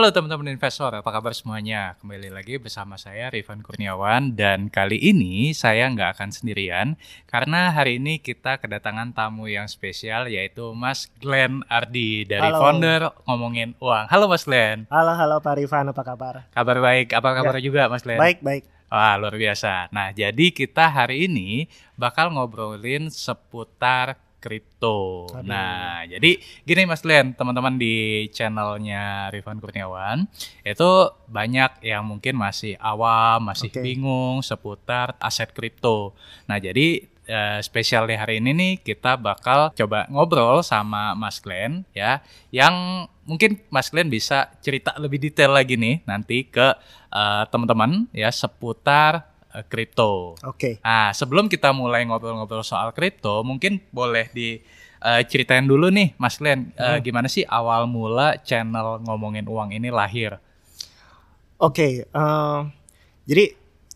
Halo teman-teman investor, apa kabar semuanya? Kembali lagi bersama saya Rifan Kurniawan dan kali ini saya nggak akan sendirian karena hari ini kita kedatangan tamu yang spesial yaitu Mas Glenn Ardi dari Halo. founder ngomongin uang. Halo Mas Glenn. Halo, halo Pak Rifan, apa kabar? Kabar baik, apa kabar juga Mas Glenn? Baik, baik. Wah, luar biasa. Nah, jadi kita hari ini bakal ngobrolin seputar kripto. Nah, jadi gini Mas Glenn, teman-teman di channelnya Rifan Kurniawan, itu banyak yang mungkin masih awam, masih Oke. bingung seputar aset kripto. Nah, jadi eh, spesial di hari ini nih kita bakal coba ngobrol sama Mas Glenn ya, yang mungkin Mas Glenn bisa cerita lebih detail lagi nih nanti ke eh, teman-teman ya seputar kripto. Oke. Nah, sebelum kita mulai ngobrol-ngobrol soal kripto, mungkin boleh diceritain dulu nih, Mas Glenn, eh, Hmm. gimana sih awal mula channel ngomongin uang ini lahir? Oke, eh, jadi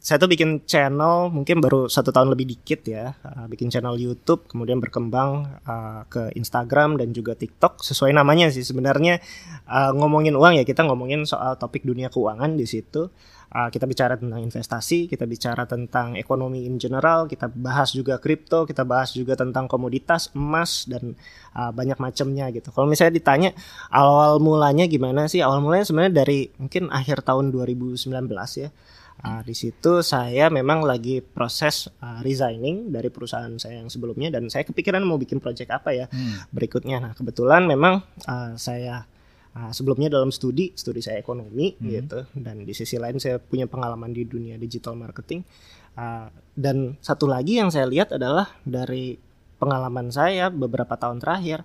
saya tuh bikin channel mungkin baru satu tahun lebih dikit ya, eh, bikin channel YouTube, kemudian berkembang eh, ke Instagram dan juga TikTok sesuai namanya sih sebenarnya eh, ngomongin uang ya kita ngomongin soal topik dunia keuangan di situ. Eh, kita bicara tentang investasi, kita bicara tentang ekonomi in general, kita bahas juga kripto, kita bahas juga tentang komoditas emas dan uh, banyak macamnya gitu. Kalau misalnya ditanya awal mulanya gimana sih? Awal mulanya sebenarnya dari mungkin akhir tahun 2019 ya. Uh, di situ saya memang lagi proses uh, resigning dari perusahaan saya yang sebelumnya dan saya kepikiran mau bikin project apa ya Hmm. berikutnya. Nah kebetulan memang uh, saya uh, sebelumnya dalam studi, studi saya ekonomi Hmm. gitu, dan di sisi lain saya punya pengalaman di dunia digital marketing. Uh, dan satu lagi yang saya lihat adalah dari pengalaman saya beberapa tahun terakhir,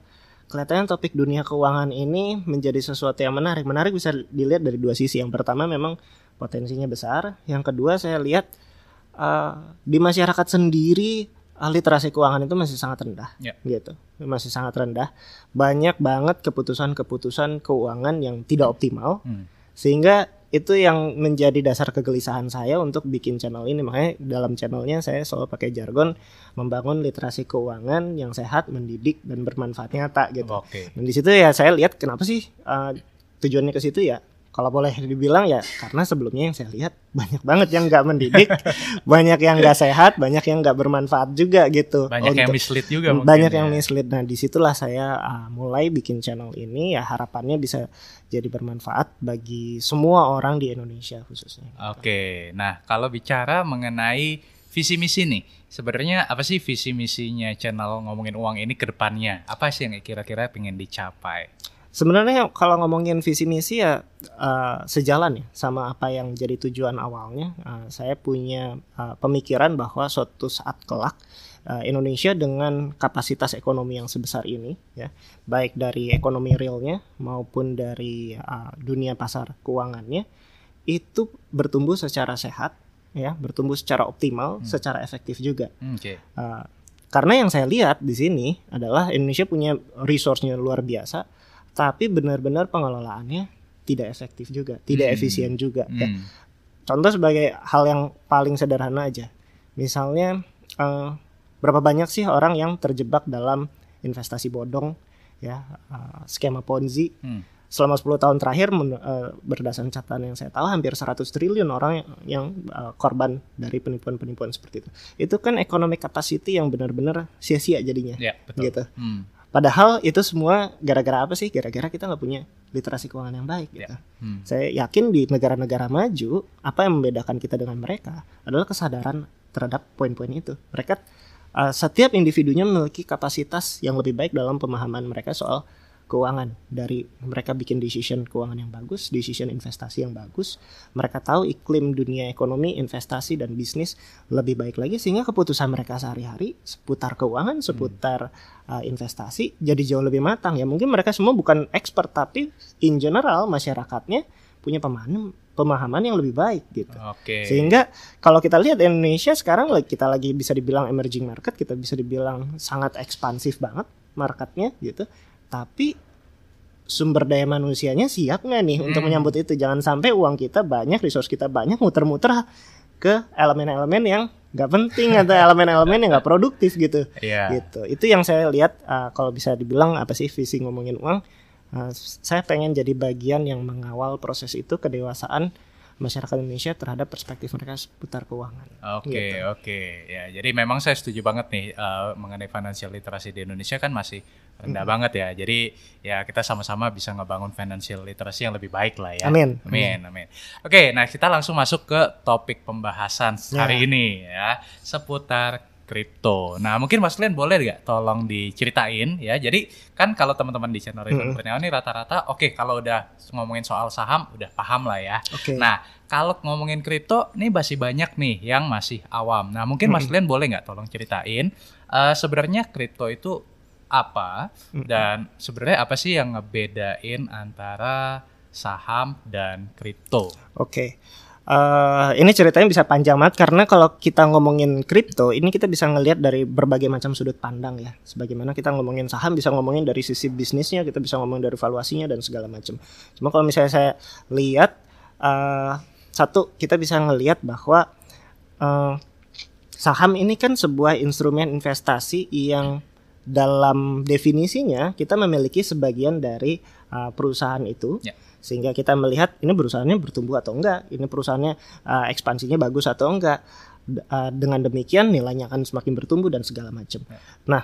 kelihatannya topik dunia keuangan ini menjadi sesuatu yang menarik. Menarik bisa dilihat dari dua sisi. Yang pertama memang potensinya besar. Yang kedua saya lihat uh, di masyarakat sendiri literasi keuangan itu masih sangat rendah, Ya. gitu, masih sangat rendah. Banyak banget keputusan-keputusan keuangan yang tidak optimal, Hmm. sehingga itu yang menjadi dasar kegelisahan saya untuk bikin channel ini. Makanya dalam channelnya saya selalu pakai jargon membangun literasi keuangan yang sehat, mendidik dan bermanfaat nyata gitu. Oke. Dan di situ ya saya lihat kenapa sih uh, tujuannya ke situ ya. Kalau boleh dibilang ya karena sebelumnya yang saya lihat banyak banget yang nggak mendidik, banyak yang nggak sehat, banyak yang nggak bermanfaat juga gitu. Banyak yang Untuk- mislead juga banyak ya. yang mislead. Nah di situlah saya uh, mulai bikin channel ini ya harapannya bisa jadi bermanfaat bagi semua orang di Indonesia khususnya. Oke, nah kalau bicara mengenai visi misi nih, sebenarnya apa sih visi misinya channel ngomongin uang ini ke depannya? Apa sih yang kira-kira pengen dicapai? Sebenarnya kalau ngomongin visi misi ya uh, sejalan ya sama apa yang jadi tujuan awalnya. Uh, saya punya uh, pemikiran bahwa suatu saat kelak uh, Indonesia dengan kapasitas ekonomi yang sebesar ini ya, baik dari ekonomi realnya maupun dari uh, dunia pasar keuangannya itu bertumbuh secara sehat ya, bertumbuh secara optimal, Hmm. secara efektif juga. Hmm, Oke. Uh, karena yang saya lihat di sini adalah Indonesia punya resource-nya luar biasa, tapi benar-benar pengelolaannya tidak efektif juga, tidak Hmm. efisien juga. ya. Hmm. Contoh sebagai hal yang paling sederhana aja, misalnya eh, berapa banyak sih orang yang terjebak dalam investasi bodong, ya eh, skema ponzi. Hmm. Selama 10 tahun terakhir eh, berdasarkan catatan yang saya tahu hampir 100 triliun orang yang, yang, korban dari penipuan-penipuan seperti itu. Itu kan economic capacity yang benar-benar sia-sia jadinya. Ya, betul. Gitu. Hmm. Padahal itu semua gara-gara apa sih? Gara-gara kita nggak punya literasi keuangan yang baik. Gitu. Hmm. Saya yakin di negara-negara maju apa yang membedakan kita dengan mereka adalah kesadaran terhadap poin-poin itu. Mereka uh, setiap individunya memiliki kapasitas yang lebih baik dalam pemahaman mereka soal keuangan. Dari mereka bikin decision keuangan yang bagus, decision investasi yang bagus. Mereka tahu iklim dunia ekonomi, investasi dan bisnis lebih baik lagi sehingga keputusan mereka sehari-hari seputar keuangan, seputar uh, investasi jadi jauh lebih matang. Ya mungkin mereka semua bukan expert tapi in general masyarakatnya punya pemahaman pemahaman yang lebih baik gitu. Oke. Sehingga kalau kita lihat Indonesia sekarang kita lagi bisa dibilang emerging market, kita bisa dibilang sangat ekspansif banget marketnya gitu. Tapi sumber daya manusianya siap nggak nih untuk Hmm. menyambut itu? Jangan sampai uang kita banyak, resource kita banyak, muter-muter ke elemen-elemen yang nggak penting atau elemen-elemen yang nggak produktif gitu Iya. gitu itu yang saya lihat uh, kalau bisa dibilang apa sih visi ngomongin uang Uh, saya pengen jadi bagian yang mengawal proses itu kedewasaan masyarakat Indonesia terhadap perspektif mereka seputar keuangan. Oke okay, gitu. oke okay. ya jadi memang saya setuju banget nih uh, mengenai financial literasi di Indonesia kan masih rendah hmm. banget ya. Jadi ya kita sama-sama bisa ngebangun financial literasi yang lebih baik lah ya. Amin. Amin. Amin. Oke, okay, nah kita langsung masuk ke topik pembahasan hari ya. ini ya seputar kripto. Nah, mungkin Mas Glenn boleh nggak tolong diceritain ya. Jadi kan kalau teman-teman di channel Return mm -hmm. ini rata-rata oke okay, kalau udah ngomongin soal saham udah paham lah ya. Okay. Nah, kalau ngomongin kripto nih masih banyak nih yang masih awam. Nah, mungkin mm -hmm. Mas Glenn boleh nggak tolong ceritain uh, sebenarnya kripto itu apa mm -hmm. dan sebenarnya apa sih yang ngebedain antara saham dan kripto? Oke. Okay. Uh, ini ceritanya bisa panjang banget karena kalau kita ngomongin kripto ini kita bisa ngelihat dari berbagai macam sudut pandang ya. Sebagaimana kita ngomongin saham bisa ngomongin dari sisi bisnisnya, kita bisa ngomongin dari valuasinya dan segala macam. Cuma kalau misalnya saya lihat uh, satu kita bisa ngelihat bahwa uh, saham ini kan sebuah instrumen investasi yang dalam definisinya kita memiliki sebagian dari uh, perusahaan itu. Yeah sehingga kita melihat ini perusahaannya bertumbuh atau enggak, ini perusahaannya uh, ekspansinya bagus atau enggak. Uh, dengan demikian nilainya akan semakin bertumbuh dan segala macam. Ya. Nah,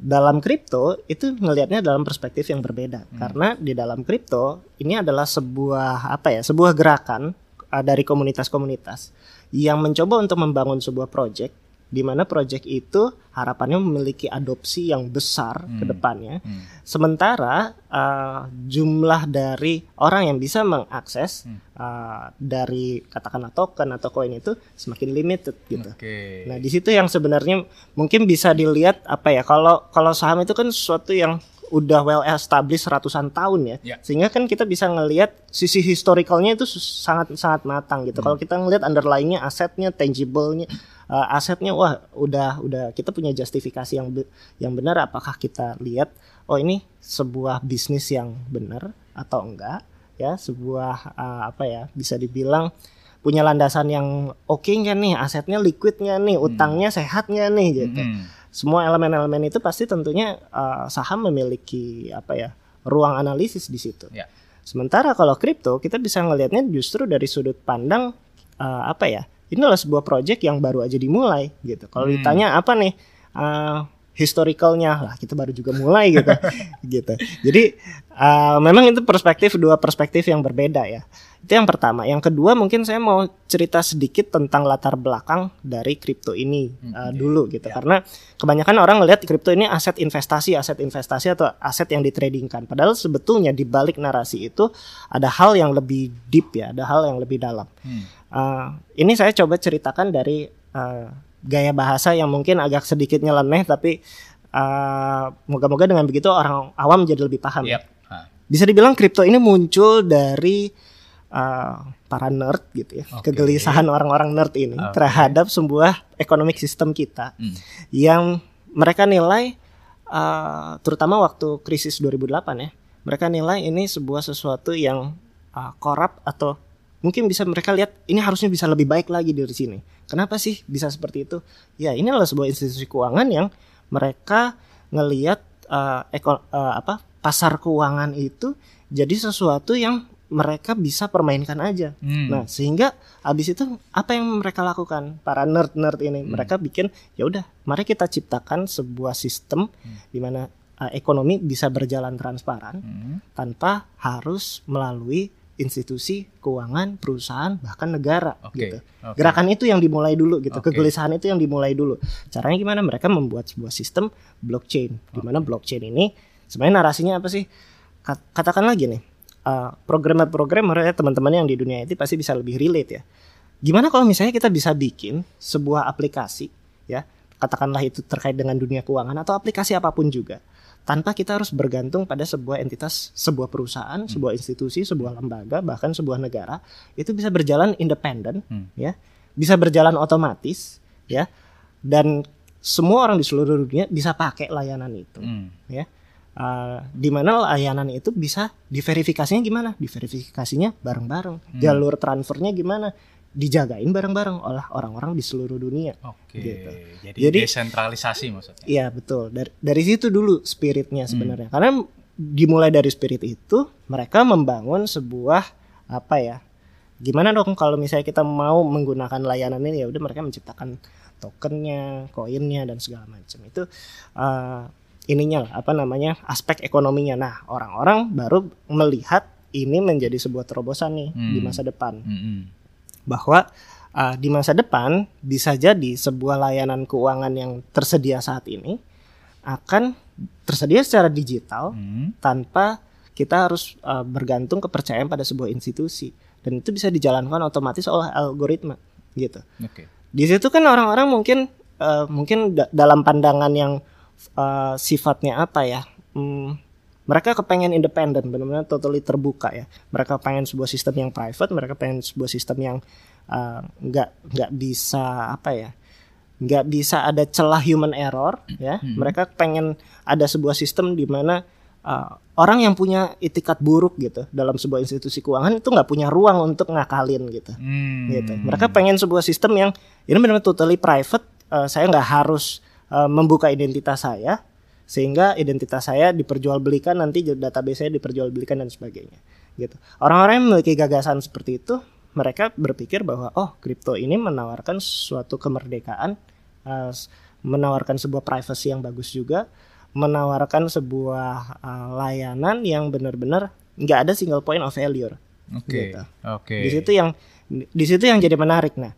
dalam kripto itu ngelihatnya dalam perspektif yang berbeda hmm. karena di dalam kripto ini adalah sebuah apa ya, sebuah gerakan uh, dari komunitas-komunitas yang mencoba untuk membangun sebuah project di mana proyek itu harapannya memiliki adopsi yang besar hmm. ke depannya. Hmm. Sementara uh, jumlah dari orang yang bisa mengakses hmm. uh, dari katakanlah token atau koin itu semakin limited gitu. Okay. Nah, di situ yang sebenarnya mungkin bisa dilihat apa ya kalau kalau saham itu kan sesuatu yang udah well established ratusan tahun ya. Yeah. Sehingga kan kita bisa ngelihat sisi historicalnya itu sangat sangat matang gitu. Hmm. Kalau kita ngelihat underlyingnya asetnya, tangible-nya, uh, asetnya wah udah udah kita punya justifikasi yang be yang benar apakah kita lihat oh ini sebuah bisnis yang benar atau enggak ya, sebuah uh, apa ya bisa dibilang punya landasan yang oke okay nih asetnya liquidnya nih hmm. utangnya hmm. sehatnya nih gitu. Hmm semua elemen-elemen itu pasti tentunya uh, saham memiliki apa ya ruang analisis di situ. Ya. Sementara kalau kripto kita bisa ngelihatnya justru dari sudut pandang uh, apa ya? Ini adalah sebuah project yang baru aja dimulai gitu. Kalau hmm. ditanya apa nih uh, historicalnya lah kita baru juga mulai gitu gitu. Jadi uh, memang itu perspektif dua perspektif yang berbeda ya. Itu yang pertama. Yang kedua mungkin saya mau cerita sedikit tentang latar belakang dari kripto ini hmm, uh, dulu gitu. Ya. Karena kebanyakan orang melihat kripto ini aset investasi, aset investasi atau aset yang ditradingkan. Padahal sebetulnya di balik narasi itu ada hal yang lebih deep ya, ada hal yang lebih dalam. Hmm. Uh, ini saya coba ceritakan dari uh, gaya bahasa yang mungkin agak sedikit nyeleneh tapi uh, moga-moga dengan begitu orang awam jadi lebih paham. Yep. Bisa dibilang kripto ini muncul dari uh, para nerd gitu ya, okay. kegelisahan orang-orang nerd ini okay. terhadap sebuah economic system kita hmm. yang mereka nilai uh, terutama waktu krisis 2008 ya, mereka nilai ini sebuah sesuatu yang uh, korup atau mungkin bisa mereka lihat ini harusnya bisa lebih baik lagi dari sini. Kenapa sih bisa seperti itu? Ya ini adalah sebuah institusi keuangan yang mereka ngelihat uh, eko, uh, apa pasar keuangan itu jadi sesuatu yang mereka bisa permainkan aja. Hmm. Nah, sehingga habis itu apa yang mereka lakukan? Para nerd-nerd ini, hmm. mereka bikin ya udah, mari kita ciptakan sebuah sistem hmm. di mana uh, ekonomi bisa berjalan transparan hmm. tanpa harus melalui institusi keuangan, perusahaan, bahkan negara okay. gitu. Okay. Gerakan itu yang dimulai dulu gitu. Okay. Kegelisahan itu yang dimulai dulu. Caranya gimana? Mereka membuat sebuah sistem blockchain okay. di mana blockchain ini sebenarnya narasinya apa sih? Katakan lagi nih uh, programmer-programmer ya teman-teman yang di dunia itu pasti bisa lebih relate ya. Gimana kalau misalnya kita bisa bikin sebuah aplikasi ya, katakanlah itu terkait dengan dunia keuangan atau aplikasi apa pun juga tanpa kita harus bergantung pada sebuah entitas, sebuah perusahaan, hmm. sebuah institusi, sebuah lembaga, bahkan sebuah negara itu bisa berjalan independen hmm. ya, bisa berjalan otomatis ya. Dan semua orang di seluruh dunia bisa pakai layanan itu hmm. ya Uh, di mana layanan itu bisa diverifikasinya gimana? Diverifikasinya bareng-bareng. Hmm. Jalur transfernya gimana? Dijagain bareng-bareng oleh orang-orang di seluruh dunia. Oke. Gitu. Jadi, Jadi desentralisasi maksudnya. Iya betul. Dari dari situ dulu spiritnya sebenarnya. Hmm. Karena dimulai dari spirit itu mereka membangun sebuah apa ya gimana dong kalau misalnya kita mau menggunakan layanan ini ya udah mereka menciptakan tokennya koinnya dan segala macam itu uh, ininya lah apa namanya aspek ekonominya nah orang-orang baru melihat ini menjadi sebuah terobosan nih hmm. di masa depan hmm. Bahwa uh, di masa depan bisa jadi sebuah layanan keuangan yang tersedia saat ini akan tersedia secara digital hmm. tanpa kita harus uh, bergantung kepercayaan pada sebuah institusi dan itu bisa dijalankan otomatis oleh algoritma gitu. Okay. Di situ kan orang-orang mungkin uh, mungkin da dalam pandangan yang uh, sifatnya apa ya? Hmm, mereka kepengen independen, benar-benar totally terbuka ya. Mereka pengen sebuah sistem yang private, mereka pengen sebuah sistem yang nggak uh, nggak bisa apa ya? nggak bisa ada celah human error ya. Hmm. Mereka pengen ada sebuah sistem di mana uh, orang yang punya itikat buruk gitu dalam sebuah institusi keuangan itu nggak punya ruang untuk ngakalin gitu hmm. gitu mereka pengen sebuah sistem yang ini benar-benar totally private uh, saya nggak harus uh, membuka identitas saya sehingga identitas saya diperjualbelikan nanti database saya diperjualbelikan dan sebagainya gitu orang-orang yang memiliki gagasan seperti itu mereka berpikir bahwa oh kripto ini menawarkan suatu kemerdekaan uh, menawarkan sebuah privacy yang bagus juga menawarkan sebuah uh, layanan yang benar-benar nggak ada single point of failure. Oke. Okay. Gitu. Oke. Okay. Di situ yang di situ yang jadi menarik. Nah,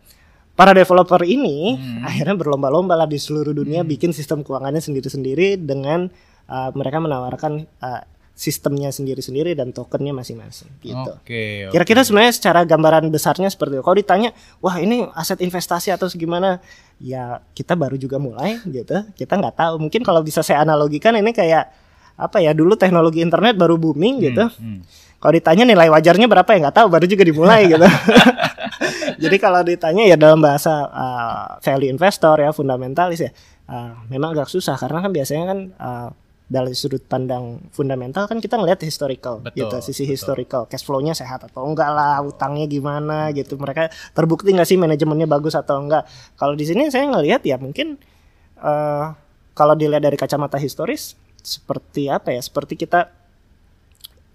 para developer ini hmm. akhirnya berlomba-lomba lah di seluruh dunia hmm. bikin sistem keuangannya sendiri-sendiri dengan uh, mereka menawarkan uh, sistemnya sendiri-sendiri dan tokennya masing-masing gitu. Oke. Okay, Kira-kira sebenarnya secara gambaran besarnya seperti itu. Kalau ditanya, wah ini aset investasi atau segimana? Ya kita baru juga mulai gitu. Kita nggak tahu. Mungkin kalau bisa saya analogikan ini kayak apa ya? Dulu teknologi internet baru booming hmm, gitu. Hmm. Kalau ditanya nilai wajarnya berapa ya nggak tahu. Baru juga dimulai gitu. Jadi kalau ditanya ya dalam bahasa uh, value investor ya fundamentalis ya, uh, memang agak susah. Karena kan biasanya kan uh, dari sudut pandang fundamental kan kita ngelihat historical. Betul, gitu sisi betul. historical. Cash flow-nya sehat atau enggak lah utangnya gimana gitu. Mereka terbukti nggak sih manajemennya bagus atau enggak. Kalau di sini saya ngelihat ya mungkin uh, kalau dilihat dari kacamata historis seperti apa ya seperti kita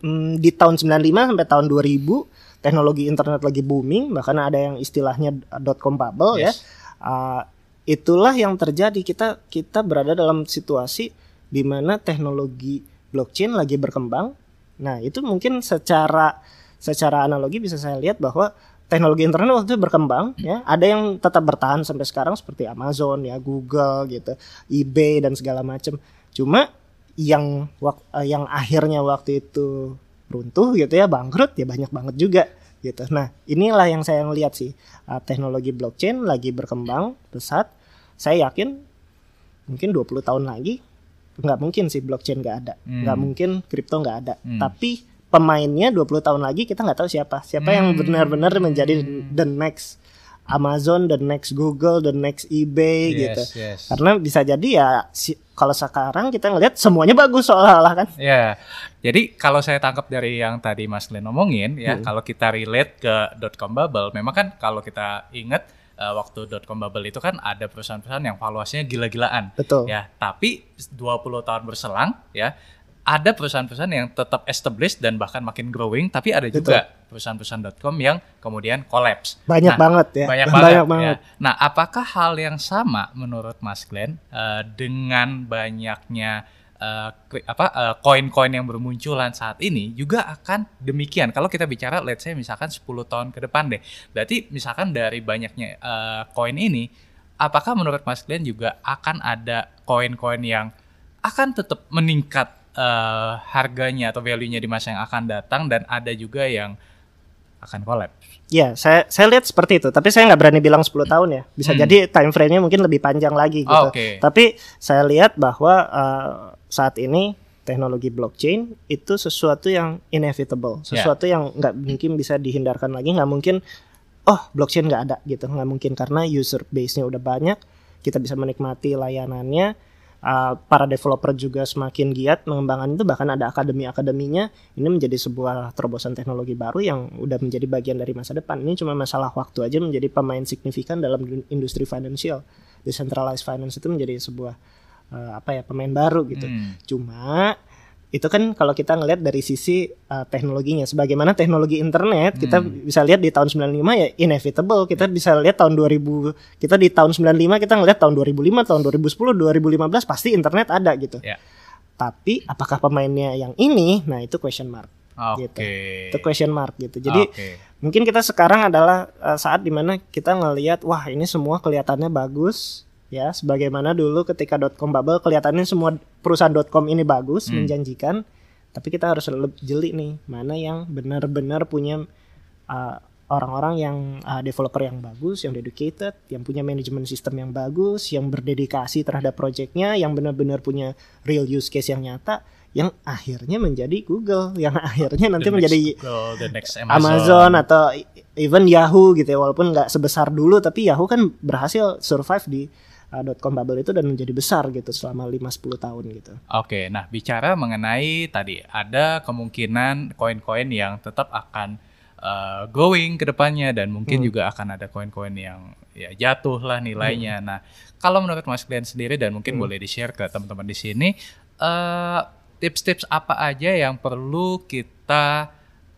um, di tahun 95 sampai tahun 2000 teknologi internet lagi booming bahkan ada yang istilahnya dot com bubble ya. yes. ya uh, itulah yang terjadi kita kita berada dalam situasi di mana teknologi blockchain lagi berkembang. Nah, itu mungkin secara secara analogi bisa saya lihat bahwa teknologi internet waktu itu berkembang ya. Ada yang tetap bertahan sampai sekarang seperti Amazon ya, Google gitu, eBay dan segala macam. Cuma yang yang akhirnya waktu itu runtuh gitu ya, bangkrut ya banyak banget juga gitu. Nah, inilah yang saya lihat sih. Uh, teknologi blockchain lagi berkembang pesat. Saya yakin mungkin 20 tahun lagi nggak mungkin sih blockchain nggak ada hmm. nggak mungkin kripto nggak ada hmm. tapi pemainnya 20 tahun lagi kita nggak tahu siapa siapa hmm. yang benar-benar menjadi the next Amazon, the next Google, the next eBay yes, gitu. Yes. Karena bisa jadi ya si, kalau sekarang kita ngelihat semuanya bagus seolah-olah kan. Ya. Yeah. Jadi kalau saya tangkap dari yang tadi Mas Glenn ngomongin ya, hmm. kalau kita relate ke dotcom bubble, memang kan kalau kita ingat uh, waktu dotcom bubble itu kan ada perusahaan-perusahaan yang valuasinya gila-gilaan. Betul. Ya, tapi 20 tahun berselang ya ada perusahaan-perusahaan yang tetap established dan bahkan makin growing, tapi ada juga perusahaan-perusahaan.com yang kemudian collapse. Banyak nah, banget ya. Banyak, banyak banget. Ya. banget. Ya. Nah, apakah hal yang sama menurut Mas Glenn uh, dengan banyaknya uh, apa uh, koin-koin yang bermunculan saat ini juga akan demikian. Kalau kita bicara let's say misalkan 10 tahun ke depan deh. Berarti misalkan dari banyaknya uh, koin ini apakah menurut Mas Glenn juga akan ada koin-koin yang akan tetap meningkat uh, harganya atau value-nya di masa yang akan datang dan ada juga yang akan collapse. Ya, saya saya lihat seperti itu, tapi saya nggak berani bilang 10 tahun ya. Bisa hmm. jadi time frame-nya mungkin lebih panjang lagi gitu. Oh, okay. Tapi saya lihat bahwa uh, saat ini teknologi blockchain itu sesuatu yang inevitable, ya. sesuatu yeah. yang nggak mungkin bisa dihindarkan lagi, nggak mungkin oh blockchain nggak ada gitu, nggak mungkin karena user base-nya udah banyak, kita bisa menikmati layanannya uh, para developer juga semakin giat mengembangkan itu bahkan ada akademi-akademinya. Ini menjadi sebuah terobosan teknologi baru yang udah menjadi bagian dari masa depan. Ini cuma masalah waktu aja menjadi pemain signifikan dalam industri financial. Decentralized finance itu menjadi sebuah uh, apa ya pemain baru gitu. Hmm. cuma itu kan kalau kita ngelihat dari sisi uh, teknologinya sebagaimana teknologi internet kita Hmm. bisa lihat di tahun 95 ya inevitable kita bisa lihat tahun 2000 kita di tahun 95 kita ngelihat tahun 2005 tahun 2010 2015 pasti internet ada gitu Ya. tapi apakah pemainnya yang ini nah itu question mark Oke. Gitu. itu question mark gitu jadi Oke. mungkin kita sekarang adalah uh, saat di mana kita ngelihat wah ini semua kelihatannya bagus ya sebagaimana dulu ketika dotcom bubble kelihatannya semua perusahaan dotcom ini bagus Hmm. menjanjikan tapi kita harus lebih jeli nih mana yang benar-benar punya uh, orang-orang yang uh, developer yang bagus yang dedicated yang punya manajemen sistem yang bagus yang berdedikasi terhadap projectnya yang benar-benar punya real use case yang nyata yang akhirnya menjadi Google yang akhirnya nanti The next menjadi Google, the next Amazon. Amazon. atau e- even Yahoo gitu ya walaupun nggak sebesar dulu tapi Yahoo kan berhasil survive di uh, dotcom bubble itu dan menjadi besar gitu selama 5-10 tahun gitu. Oke, nah bicara mengenai tadi ada kemungkinan koin-koin yang tetap akan uh, going ke depannya dan mungkin Hmm. juga akan ada koin-koin yang ya jatuh lah nilainya. Nah, kalau menurut Mas Glenn sendiri dan mungkin Hmm. boleh di-share ke teman-teman di sini eh, tips-tips apa aja yang perlu kita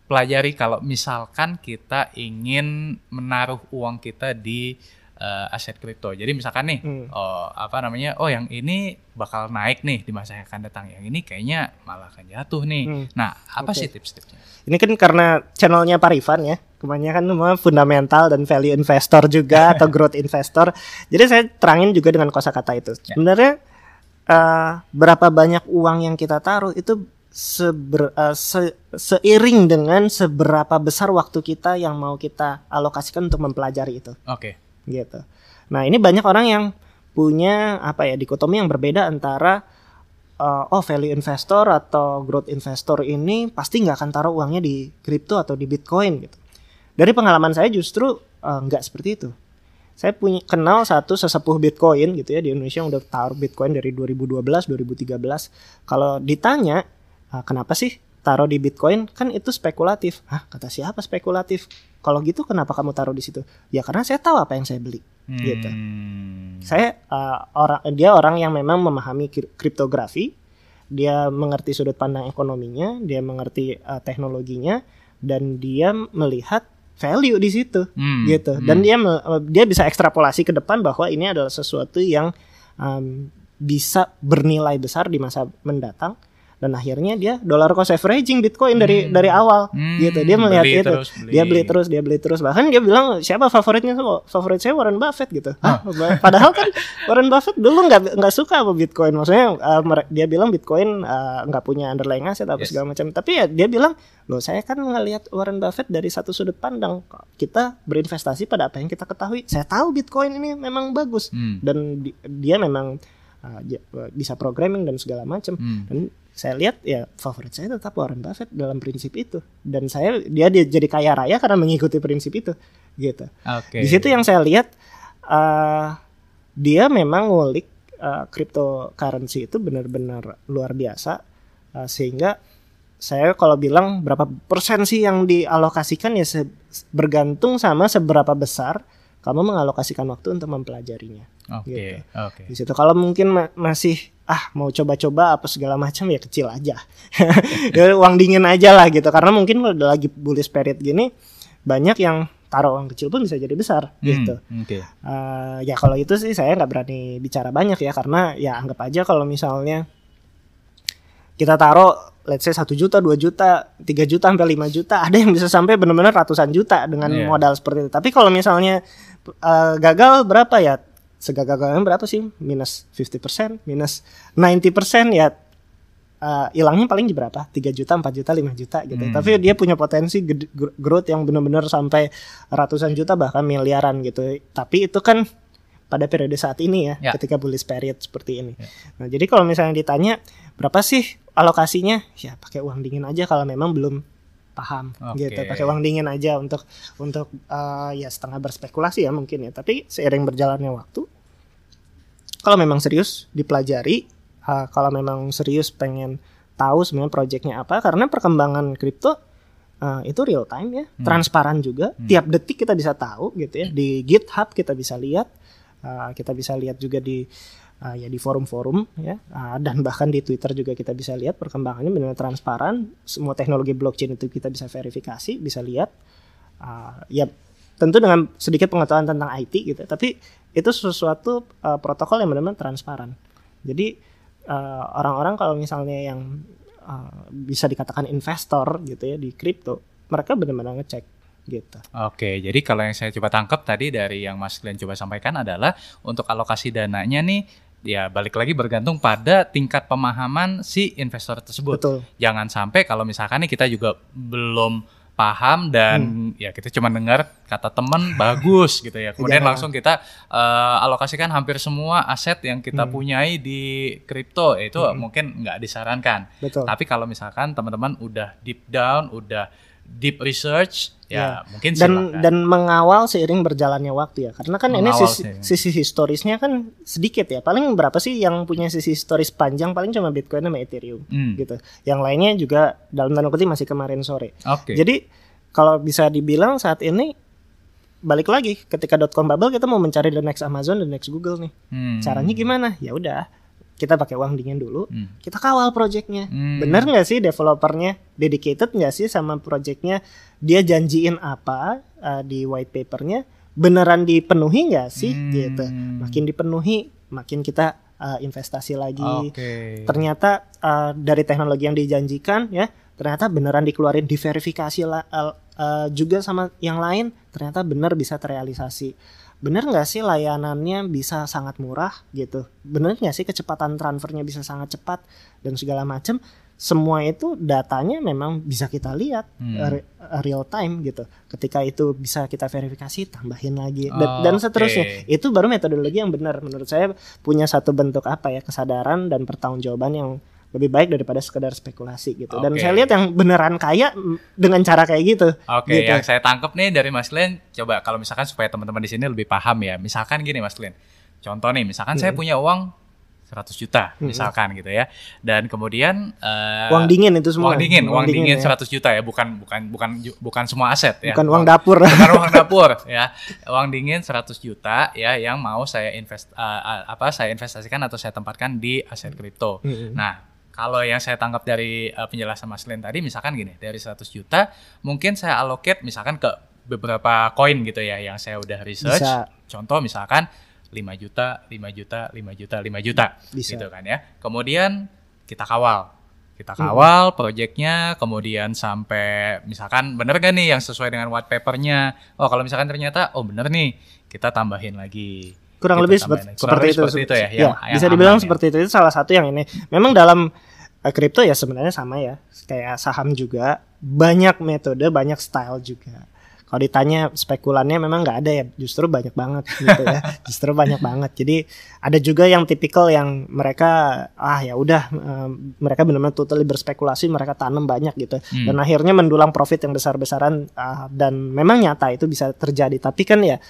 pelajari kalau misalkan kita ingin menaruh uang kita di eh, aset kripto. Jadi misalkan nih Hmm. oh apa namanya oh yang ini bakal naik nih di masa yang akan datang yang ini kayaknya malah akan jatuh nih Hmm. nah apa Oke. sih tips-tipsnya Ini kan karena channelnya Pak Rifan ya, kebanyakan semua fundamental dan value investor juga atau growth investor. Jadi saya terangin juga dengan kosakata itu. Ya. Sebenarnya eh, berapa banyak uang yang kita taruh itu seber, eh, se- seiring dengan seberapa besar waktu kita yang mau kita alokasikan untuk mempelajari itu oke gitu. Nah ini banyak orang yang punya apa ya dikotomi yang berbeda antara uh, oh value investor atau growth investor ini pasti nggak akan taruh uangnya di kripto atau di bitcoin gitu. Dari pengalaman saya justru uh, nggak seperti itu. Saya punya kenal satu sesepuh bitcoin gitu ya di Indonesia yang udah taruh bitcoin dari 2012 2013. Kalau ditanya "Ah, kenapa sih taruh di bitcoin kan itu spekulatif. Hah kata siapa spekulatif? Kalau gitu kenapa kamu taruh di situ? Ya karena saya tahu apa yang saya beli. Gitu. Hmm. Saya uh, orang dia orang yang memang memahami kri- kriptografi, dia mengerti sudut pandang ekonominya, dia mengerti uh, teknologinya dan dia melihat value di situ Hmm, gitu. hmm. Dan dia me- uh, dia bisa ekstrapolasi ke depan bahwa ini adalah sesuatu yang um, bisa bernilai besar di masa mendatang dan akhirnya dia dollar cost averaging Bitcoin dari Hmm. dari awal Hmm, gitu. Dia melihat beli itu. terus, beli. Dia beli terus, dia beli terus. Bahkan dia bilang siapa favoritnya? Favorit saya Warren Buffett gitu. Hah? Padahal kan Warren Buffett dulu nggak nggak suka sama Bitcoin. Maksudnya uh, dia bilang Bitcoin uh, nggak punya underlying asset apa Yes. segala macam. Tapi ya dia bilang, loh saya kan ngelihat Warren Buffett dari satu sudut pandang. Kita berinvestasi pada apa yang kita ketahui. Saya tahu Bitcoin ini memang bagus Hmm. dan di- dia memang uh, j- bisa programming dan segala macam. Hmm. Dan saya lihat ya favorit saya tetap Warren Buffett dalam prinsip itu. Dan saya dia, dia jadi kaya raya karena mengikuti prinsip itu, gitu. Oke. Di situ yang saya lihat uh, dia memang ngulik uh, cryptocurrency itu benar-benar luar biasa uh, sehingga saya kalau bilang berapa persen sih yang dialokasikan ya bergantung sama seberapa besar kamu mengalokasikan waktu untuk mempelajarinya. Oke. gitu. Oke. Di situ kalau mungkin ma- masih ah mau coba-coba apa segala macam ya kecil aja. ya, uang dingin aja lah gitu karena mungkin kalau udah lagi bullish period gini banyak yang taruh uang kecil pun bisa jadi besar Hmm, gitu. Oke. Eh, ya kalau itu sih saya nggak berani bicara banyak ya karena ya anggap aja kalau misalnya kita taruh let's say 1 juta, 2 juta, 3 juta sampai 5 juta, ada yang bisa sampai benar-benar ratusan juta dengan Iya. modal seperti itu. Tapi kalau misalnya eh, gagal berapa ya? Segagal-gagalnya berapa sih? Minus 50%, minus 90% ya eh, hilangnya paling di berapa? 3 juta, 4 juta, 5 juta gitu. Hmm. Tapi dia punya potensi growth yang benar-benar sampai ratusan juta bahkan miliaran gitu. Tapi itu kan pada periode saat ini ya, Ya. ketika bullish period seperti ini. Ya. Nah, jadi kalau misalnya ditanya berapa sih alokasinya? Ya pakai uang dingin aja kalau memang belum paham Oke. gitu. Pakai uang dingin aja untuk untuk eh, ya setengah berspekulasi ya mungkin ya. Tapi seiring berjalannya waktu kalau memang serius dipelajari, eh, kalau memang serius pengen tahu sebenarnya proyeknya apa karena perkembangan kripto eh, itu real time ya, Hmm. transparan juga. Hmm. Tiap detik kita bisa tahu gitu ya. Di GitHub kita bisa lihat Uh, kita bisa lihat juga di uh, ya di forum-forum ya uh, dan bahkan di Twitter juga kita bisa lihat perkembangannya benar transparan. Semua teknologi blockchain itu kita bisa verifikasi, bisa lihat. Uh, ya tentu dengan sedikit pengetahuan tentang IT gitu, tapi itu sesuatu uh, protokol yang benar-benar transparan. Jadi orang orang-orang kalau misalnya yang uh, bisa dikatakan investor gitu ya di kripto, mereka benar-benar ngecek gitu. Oke, jadi kalau yang saya coba tangkap tadi dari yang Mas Glenn coba sampaikan adalah untuk alokasi dananya nih ya balik lagi bergantung pada tingkat pemahaman si investor tersebut. Betul. Jangan sampai kalau misalkan nih kita juga belum paham dan hmm. ya kita cuma dengar kata teman bagus gitu ya. Kemudian langsung kita uh, alokasikan hampir semua aset yang kita hmm. punyai di kripto itu hmm. mungkin nggak disarankan. Betul. Tapi kalau misalkan teman-teman udah deep down, udah deep research ya, ya. mungkin dan silakan. dan mengawal seiring berjalannya waktu ya karena kan mengawal ini sisi, sisi historisnya kan sedikit ya paling berapa sih yang punya sisi historis panjang paling cuma Bitcoin sama Ethereum hmm. gitu yang lainnya juga dalam tanda kutip masih kemarin sore okay. jadi kalau bisa dibilang saat ini balik lagi ketika dot com bubble kita mau mencari the next Amazon the next Google nih hmm. caranya gimana ya udah kita pakai uang dingin dulu, hmm. kita kawal projectnya. Hmm. Bener nggak sih developernya dedicated nggak sih sama projectnya? Dia janjiin apa uh, di white papernya? Beneran dipenuhi nggak sih? Hmm. Gitu. Makin dipenuhi, makin kita uh, investasi lagi. Okay. Ternyata uh, dari teknologi yang dijanjikan ya, ternyata beneran dikeluarin diverifikasi lah uh, uh, juga sama yang lain. Ternyata bener bisa terrealisasi bener nggak sih layanannya bisa sangat murah gitu? Bener nggak sih kecepatan transfernya bisa sangat cepat dan segala macam semua itu datanya memang bisa kita lihat hmm. real time gitu. Ketika itu bisa kita verifikasi tambahin lagi. Dan, oh, dan seterusnya. okay. itu baru metodologi yang benar. Menurut saya punya satu bentuk apa ya? Kesadaran dan pertanggungjawaban yang lebih baik daripada sekedar spekulasi gitu. Okay. Dan saya lihat yang beneran kaya dengan cara kayak gitu. Oke, okay, gitu. yang saya tangkap nih dari Mas Glenn, coba kalau misalkan supaya teman-teman di sini lebih paham ya. Misalkan gini Mas Glenn. Contoh nih, misalkan hmm. saya punya uang 100 juta hmm. misalkan gitu ya. Dan kemudian uh, uang dingin itu semua. Uang dingin, uang, uang dingin, dingin ya. 100 juta ya, bukan bukan bukan bukan semua aset ya. Bukan uang dapur. Bukan uang dapur ya. Uang dingin 100 juta ya yang mau saya invest uh, apa saya investasikan atau saya tempatkan di aset kripto. Hmm. Nah, kalau yang saya tangkap dari uh, penjelasan Mas Len tadi misalkan gini, dari 100 juta mungkin saya allocate misalkan ke beberapa koin gitu ya yang saya udah research. Bisa. Contoh misalkan 5 juta, 5 juta, 5 juta, 5 juta Bisa. gitu kan ya. Kemudian kita kawal. Kita hmm. kawal hmm. proyeknya, kemudian sampai misalkan bener gak nih yang sesuai dengan white papernya. Oh kalau misalkan ternyata oh bener nih, kita tambahin lagi kurang lebih seperti, kurang seperti lebih itu. Seperti itu ya. Ya yang bisa dibilang ya. seperti itu. Itu salah satu yang ini. Memang dalam uh, kripto ya sebenarnya sama ya. Kayak saham juga banyak metode, banyak style juga. Kalau ditanya spekulannya memang nggak ada ya, justru banyak banget gitu ya. justru banyak banget. Jadi ada juga yang tipikal yang mereka ah ya udah uh, mereka benar-benar totally berspekulasi, mereka tanam banyak gitu. Hmm. Dan akhirnya mendulang profit yang besar-besaran uh, dan memang nyata itu bisa terjadi. Tapi kan ya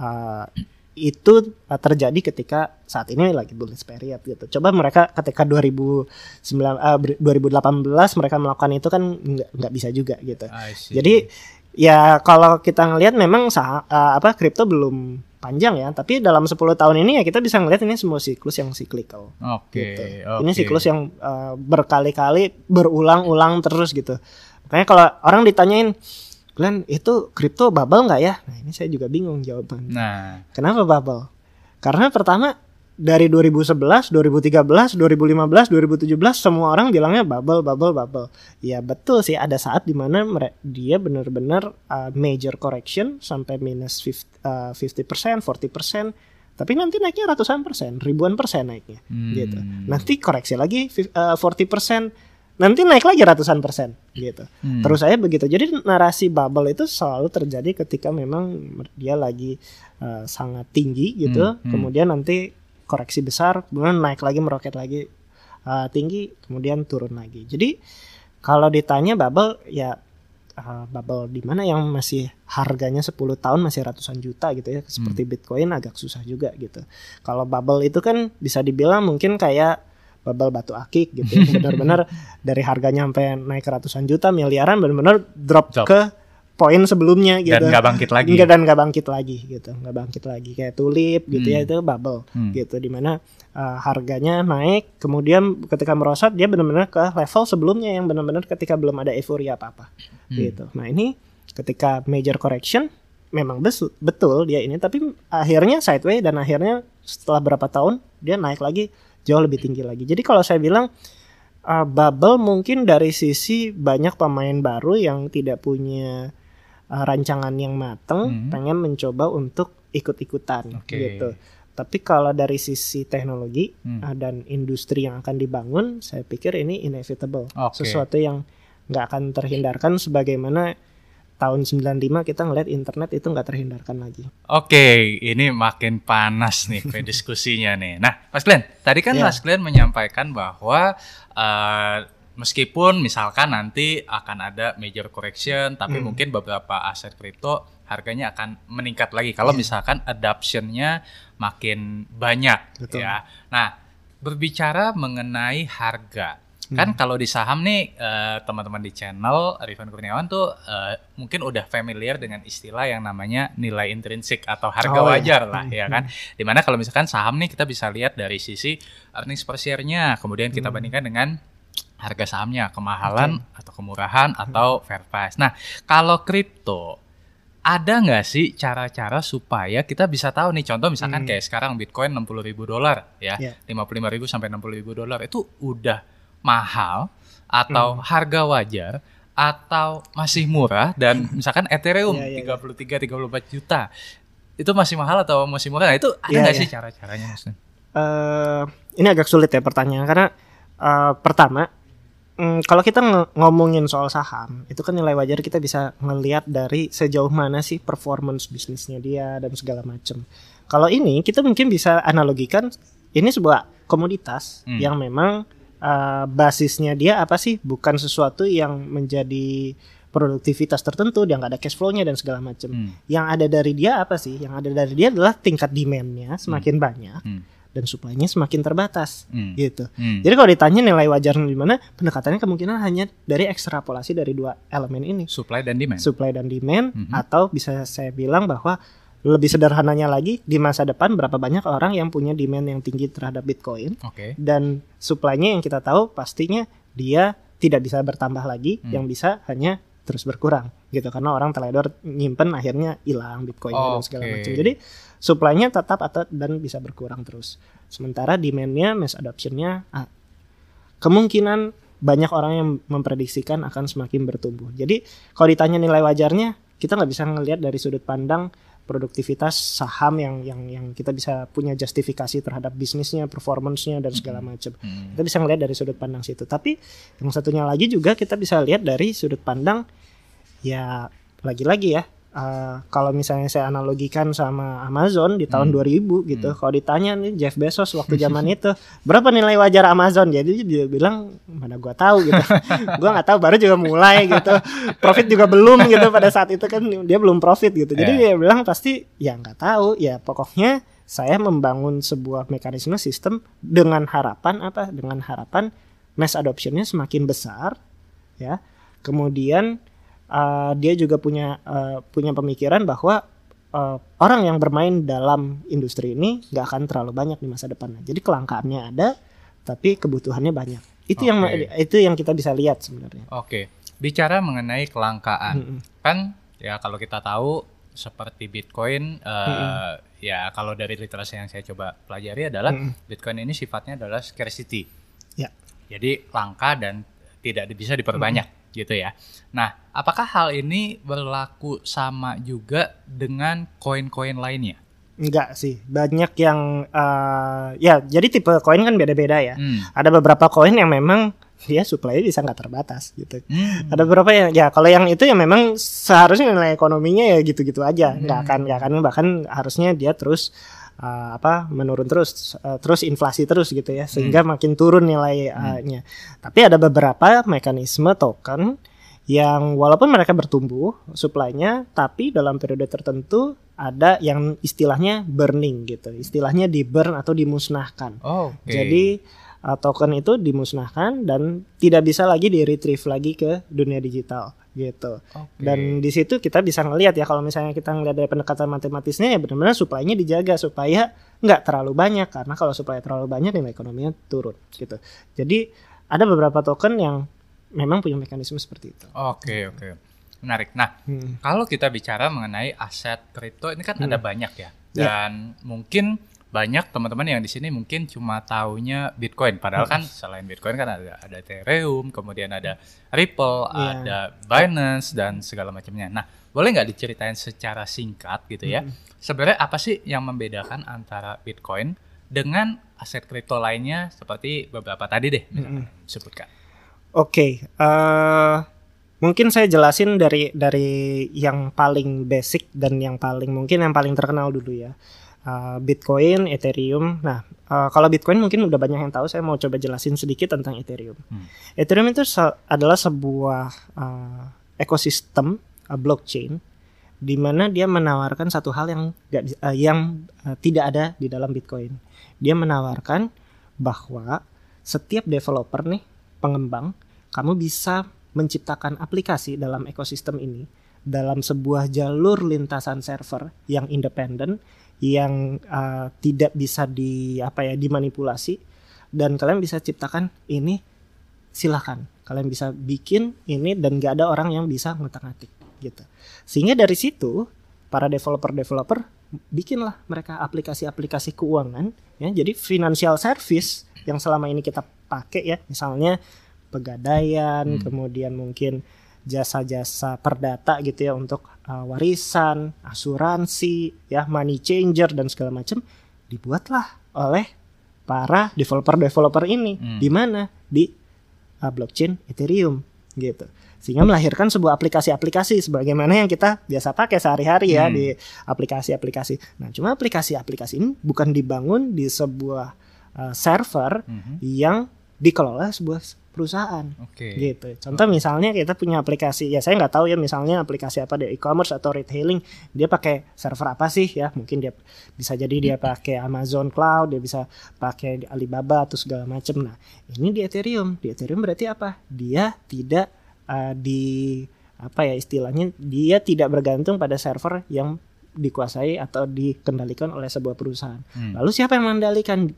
uh, itu uh, terjadi ketika saat ini lagi bullish period gitu. Coba mereka ketika 2009 uh, 2018 mereka melakukan itu kan nggak nggak bisa juga gitu. Jadi ya kalau kita ngelihat memang sah, uh, apa kripto belum panjang ya, tapi dalam 10 tahun ini ya kita bisa ngelihat ini semua siklus yang cyclical. Oke. Okay, gitu. okay. Ini siklus yang uh, berkali-kali berulang-ulang terus gitu. Makanya kalau orang ditanyain Glenn itu kripto bubble nggak ya? Nah ini saya juga bingung jawabannya. Nah, kenapa bubble? Karena pertama dari 2011, 2013, 2015, 2017 semua orang bilangnya bubble, bubble, bubble. Ya betul sih ada saat di mana dia benar-benar uh, major correction sampai minus 50, uh, 50%, 40%. Tapi nanti naiknya ratusan persen, ribuan persen naiknya, hmm. gitu. Nanti koreksi lagi uh, 40%, nanti naik lagi ratusan persen gitu. Hmm. Terus saya begitu. Jadi narasi bubble itu selalu terjadi ketika memang dia lagi uh, sangat tinggi gitu. Hmm. Hmm. Kemudian nanti koreksi besar, kemudian naik lagi meroket lagi uh, tinggi, kemudian turun lagi. Jadi kalau ditanya bubble ya uh, bubble di mana yang masih harganya 10 tahun masih ratusan juta gitu ya seperti hmm. Bitcoin agak susah juga gitu. Kalau bubble itu kan bisa dibilang mungkin kayak bubble batu akik gitu ya. benar-benar dari harganya sampai naik ratusan juta miliaran benar-benar drop, drop ke poin sebelumnya gitu. Dan nggak bangkit lagi. Nggak dan nggak bangkit lagi gitu, nggak bangkit lagi kayak tulip gitu ya Hmm. itu bubble Hmm. gitu di mana uh, harganya naik kemudian ketika merosot dia benar-benar ke level sebelumnya yang benar-benar ketika belum ada euforia apa-apa Hmm. gitu. Nah ini ketika major correction memang besu- betul dia ini tapi akhirnya sideways dan akhirnya setelah berapa tahun dia naik lagi jauh lebih tinggi lagi. Jadi kalau saya bilang uh, bubble mungkin dari sisi banyak pemain baru yang tidak punya uh, rancangan yang mateng Hmm. pengen mencoba untuk ikut-ikutan Oke. gitu. Tapi kalau dari sisi teknologi Hmm. uh, dan industri yang akan dibangun, saya pikir ini inevitable. Oke. Sesuatu yang nggak akan terhindarkan sebagaimana tahun 95 kita ngeliat internet itu nggak terhindarkan lagi. Oke, ini makin panas nih ke diskusinya nih. Nah, Mas Glenn, tadi kan Ya. Mas Glenn menyampaikan bahwa eh, meskipun misalkan nanti akan ada major correction, tapi Hmm. mungkin beberapa aset kripto harganya akan meningkat lagi kalau Ya. misalkan adoptionnya makin banyak, Betul. ya. Nah, berbicara mengenai harga, kan kalau di saham nih eh, teman-teman di channel Rifan Kurniawan tuh eh, mungkin udah familiar dengan istilah yang namanya nilai intrinsik atau harga Oh, iya. wajar lah Hmm, ya kan di mana kalau misalkan saham nih kita bisa lihat dari sisi earnings per share-nya kemudian kita Hmm. bandingkan dengan harga sahamnya kemahalan atau kemurahan atau fair price nah kalau kripto ada nggak sih cara-cara supaya kita bisa tahu nih contoh misalkan Hmm. kayak sekarang Bitcoin 60.000 ribu dolar ya Iya. 55.000 ribu sampai 60.000 ribu dolar itu udah mahal atau Hmm. harga wajar atau masih murah dan misalkan Ethereum Iya, iya, iya. 33 34 juta itu masih mahal atau masih murah nah, itu ada nggak iya. sih cara-caranya Mas? eh ini agak sulit ya pertanyaan karena eh, pertama mm, kalau kita ngomongin soal saham itu kan nilai wajar kita bisa ngelihat dari sejauh mana sih performance bisnisnya dia dan segala macam. Kalau ini kita mungkin bisa analogikan ini sebuah komoditas Hmm. yang memang eh, basisnya dia apa sih bukan sesuatu yang menjadi produktivitas tertentu dia nggak ada cash flow-nya dan segala macam. Hmm. Yang ada dari dia apa sih? Yang ada dari dia adalah tingkat demand-nya semakin banyak Hmm. dan supply-nya semakin terbatas Hmm. gitu. Hmm. Jadi kalau ditanya nilai wajarnya di mana, pendekatannya kemungkinan hanya dari ekstrapolasi dari dua elemen ini, supply dan demand supply dan demand Mhm. atau bisa saya bilang bahwa lebih sederhananya lagi di masa depan berapa banyak orang yang punya demand yang tinggi terhadap Bitcoin oke dan supply-nya yang kita tahu pastinya dia tidak bisa bertambah lagi, Hmm. yang bisa hanya terus berkurang gitu karena orang teledor nyimpen akhirnya hilang Bitcoinnya dan segala macam. Jadi supply-nya tetap atau dan bisa berkurang terus. Sementara demand-nya mass adoption-nya ah, kemungkinan banyak orang yang memprediksikan akan semakin bertumbuh. Jadi kalau ditanya nilai wajarnya, kita nggak bisa ngelihat dari sudut pandang produktivitas saham yang yang yang kita bisa punya justifikasi terhadap bisnisnya, performance-nya dan segala macam. Hmm. Kita bisa ngelihat dari sudut pandang situ. Tapi yang satunya lagi juga kita bisa lihat dari sudut pandang ya lagi-lagi ya. Eh, kalau misalnya saya analogikan sama Amazon di tahun Hmm. 2000 gitu, kalau ditanya nih Jeff Bezos waktu zaman itu berapa nilai wajar Amazon, jadi dia bilang mana gua tahu gitu, gua nggak tahu baru juga mulai gitu, profit juga belum gitu pada saat itu kan dia belum profit gitu, jadi Yeah. dia bilang pasti ya nggak tahu, ya pokoknya saya membangun sebuah mekanisme sistem dengan harapan apa? Dengan harapan mass adoptionnya semakin besar, ya. Kemudian uh, dia juga punya uh, punya pemikiran bahwa uh, orang yang bermain dalam industri ini nggak akan terlalu banyak di masa depan. Jadi kelangkaannya ada, tapi kebutuhannya banyak. Itu yang Oke. itu yang kita bisa lihat sebenarnya. Oke, bicara mengenai kelangkaan, Mm-mm. kan ya kalau kita tahu seperti Bitcoin, eh, ya kalau dari literasi yang saya coba pelajari adalah Mm-mm. Bitcoin ini sifatnya adalah scarcity, Ya. jadi langka dan tidak bisa diperbanyak gitu ya. Nah, apakah hal ini berlaku sama juga dengan koin-koin lainnya? Enggak sih, banyak yang uh, ya jadi tipe koin kan beda-beda ya. Hmm. Ada beberapa koin yang memang dia supply bisa nggak terbatas gitu. Hmm. Ada beberapa yang ya kalau yang itu yang memang seharusnya nilai ekonominya ya gitu-gitu aja, Hmm. nggak akan nggak akan bahkan harusnya dia terus uh, apa menurun terus uh, terus inflasi terus gitu ya sehingga Hmm. makin turun nilainya. Tapi ada beberapa mekanisme token yang walaupun mereka bertumbuh supply-nya tapi dalam periode tertentu ada yang istilahnya burning gitu. Istilahnya di burn atau dimusnahkan. Oh, oke. Jadi uh, token itu dimusnahkan dan tidak bisa lagi di retrieve lagi ke dunia digital gitu. Oke. Dan di situ kita bisa ngelihat ya kalau misalnya kita ngelihat dari pendekatan matematisnya ya benar-benar supply-nya dijaga supaya nggak terlalu banyak karena kalau supply terlalu banyak nilai ekonominya turun gitu. Jadi ada beberapa token yang memang punya mekanisme seperti itu. Oke, oke. Menarik. Nah, Hmm. kalau kita bicara mengenai aset kripto ini kan Hmm. ada banyak ya. Ya. Dan mungkin banyak teman-teman yang di sini mungkin cuma taunya Bitcoin. Padahal Hmm. kan selain Bitcoin kan ada ada Ethereum, kemudian ada Ripple, Iya. ada Binance dan segala macamnya. Nah, boleh nggak diceritain secara singkat gitu ya? Hmm. Sebenarnya apa sih yang membedakan antara Bitcoin dengan aset kripto lainnya seperti beberapa tadi deh, misalkan sebutkan. Oke, eh mungkin saya jelasin dari dari yang paling basic dan yang paling mungkin yang paling terkenal dulu ya. Eh, Bitcoin, Ethereum. Nah, eh, kalau Bitcoin mungkin udah banyak yang tahu. Saya mau coba jelasin sedikit tentang Ethereum. Hmm. Ethereum itu se- adalah sebuah eh, ekosistem eh, blockchain di mana dia menawarkan satu hal yang gak, eh, yang eh, tidak ada di dalam Bitcoin. Dia menawarkan bahwa setiap developer nih, pengembang, kamu bisa menciptakan aplikasi dalam ekosistem ini dalam sebuah jalur lintasan server yang independen yang uh, tidak bisa di apa ya dimanipulasi. Dan kalian bisa ciptakan ini silahkan kalian bisa bikin ini dan gak ada orang yang bisa ngotak-ngatik gitu. Sehingga dari situ para developer-developer bikinlah mereka aplikasi-aplikasi keuangan ya. Jadi financial service yang selama ini kita pakai ya. Misalnya pegadaian Hmm. kemudian mungkin jasa-jasa perdata gitu ya untuk uh, warisan asuransi ya money changer dan segala macam dibuatlah oleh para developer-developer ini Hmm. di mana di uh, blockchain Ethereum gitu sehingga melahirkan sebuah aplikasi-aplikasi sebagaimana yang kita biasa pakai sehari-hari ya Hmm. di aplikasi-aplikasi. Nah, cuma aplikasi-aplikasi ini bukan dibangun di sebuah uh, server Mhm. yang dikelola sebuah perusahaan Oke. gitu. Contoh misalnya kita punya aplikasi ya saya nggak tahu ya misalnya aplikasi apa di e-commerce atau retailing dia pakai server apa sih ya mungkin dia bisa jadi dia pakai Amazon Cloud dia bisa pakai Alibaba atau segala macam. Nah ini di Ethereum di Ethereum berarti apa? Dia tidak uh, di apa ya istilahnya dia tidak bergantung pada server yang dikuasai atau dikendalikan oleh sebuah perusahaan. Hmm. Lalu siapa yang mengendalikan?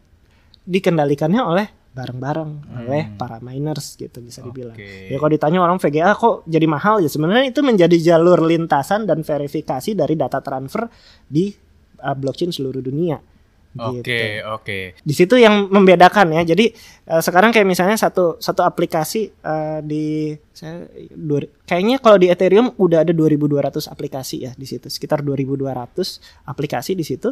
Dikendalikannya oleh bareng-bareng oleh Hmm. para miners gitu bisa dibilang. Oke. Ya kalau ditanya orang VGA kok jadi mahal ya sebenarnya itu menjadi jalur lintasan dan verifikasi dari data transfer di uh, blockchain seluruh dunia. Gitu. Oke, oke. Di situ yang membedakan ya. Jadi uh, sekarang kayak misalnya satu satu aplikasi uh, di saya dua- kayaknya kalau di Ethereum udah ada 2200 aplikasi ya di situ. Sekitar 2200 aplikasi di situ.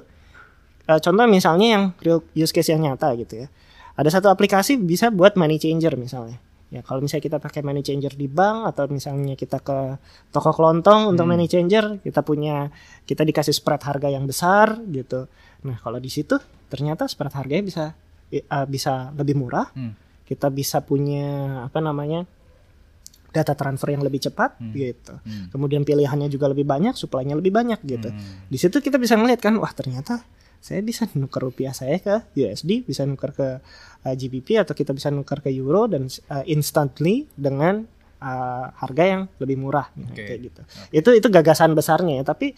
Uh, contoh misalnya yang real use case yang nyata gitu ya. Ada satu aplikasi bisa buat money changer misalnya. Ya kalau misalnya kita pakai money changer di bank atau misalnya kita ke toko kelontong untuk Hmm. money changer, kita punya kita dikasih spread harga yang besar gitu. Nah, kalau di situ ternyata spread harganya bisa eh, bisa lebih murah. Hmm. Kita bisa punya apa namanya? data transfer yang lebih cepat Hmm. gitu. Hmm. Kemudian pilihannya juga lebih banyak, supply-nya lebih banyak gitu. Hmm. Di situ kita bisa ngeliat kan, wah ternyata saya bisa nuker rupiah saya ke USD, bisa nuker ke uh, GBP atau kita bisa nuker ke euro dan uh, instantly dengan uh, harga yang lebih murah Oke. kayak gitu. Itu itu gagasan besarnya ya, tapi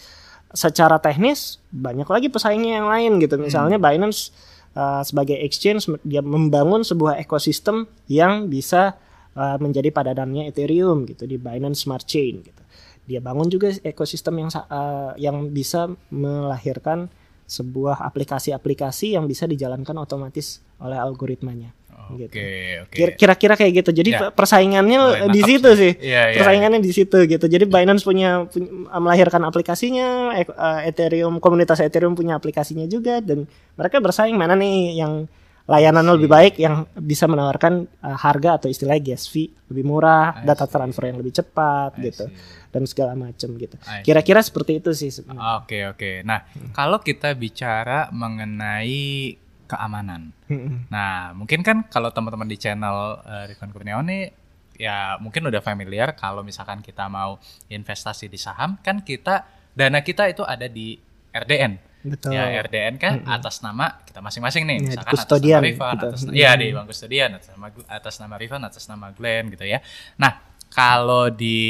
secara teknis banyak lagi pesaingnya yang lain gitu. Misalnya Binance uh, sebagai exchange dia membangun sebuah ekosistem yang bisa uh, menjadi padadannya Ethereum gitu di Binance Smart Chain gitu. Dia bangun juga ekosistem yang uh, yang bisa melahirkan sebuah aplikasi-aplikasi yang bisa dijalankan otomatis oleh algoritmanya. Oke, Gitu. oke. Kira- Kira-kira kayak gitu. Jadi Ya. persaingannya Mulai di situ sih. Iya, iya. Persaingannya di situ gitu. Jadi Binance punya, punya melahirkan aplikasinya, e- uh, Ethereum komunitas Ethereum punya aplikasinya juga dan mereka bersaing mana nih yang layanan I see. lebih baik yang bisa menawarkan uh, harga atau istilahnya gas fee lebih murah, I data see. transfer yang lebih cepat I gitu see. dan segala macam gitu. Kira-kira seperti itu sih sebenarnya. Oke, oke. Nah, kalau kita bicara mengenai keamanan. Mm-mm. Nah, mungkin kan kalau teman-teman di channel uh, Rikon Kurniawan nih ya mungkin udah familiar kalau misalkan kita mau investasi di saham kan kita dana kita itu ada di RDN. Betul. Ya RDN kan Mm-mm. atas nama kita masing-masing nih. Ya, Misalkan atas nama Rifan, gitu. atas Mm. Iya, di Bank Kustodian atas nama atas nama Rifan, atas nama Glenn gitu ya. Nah, kalau di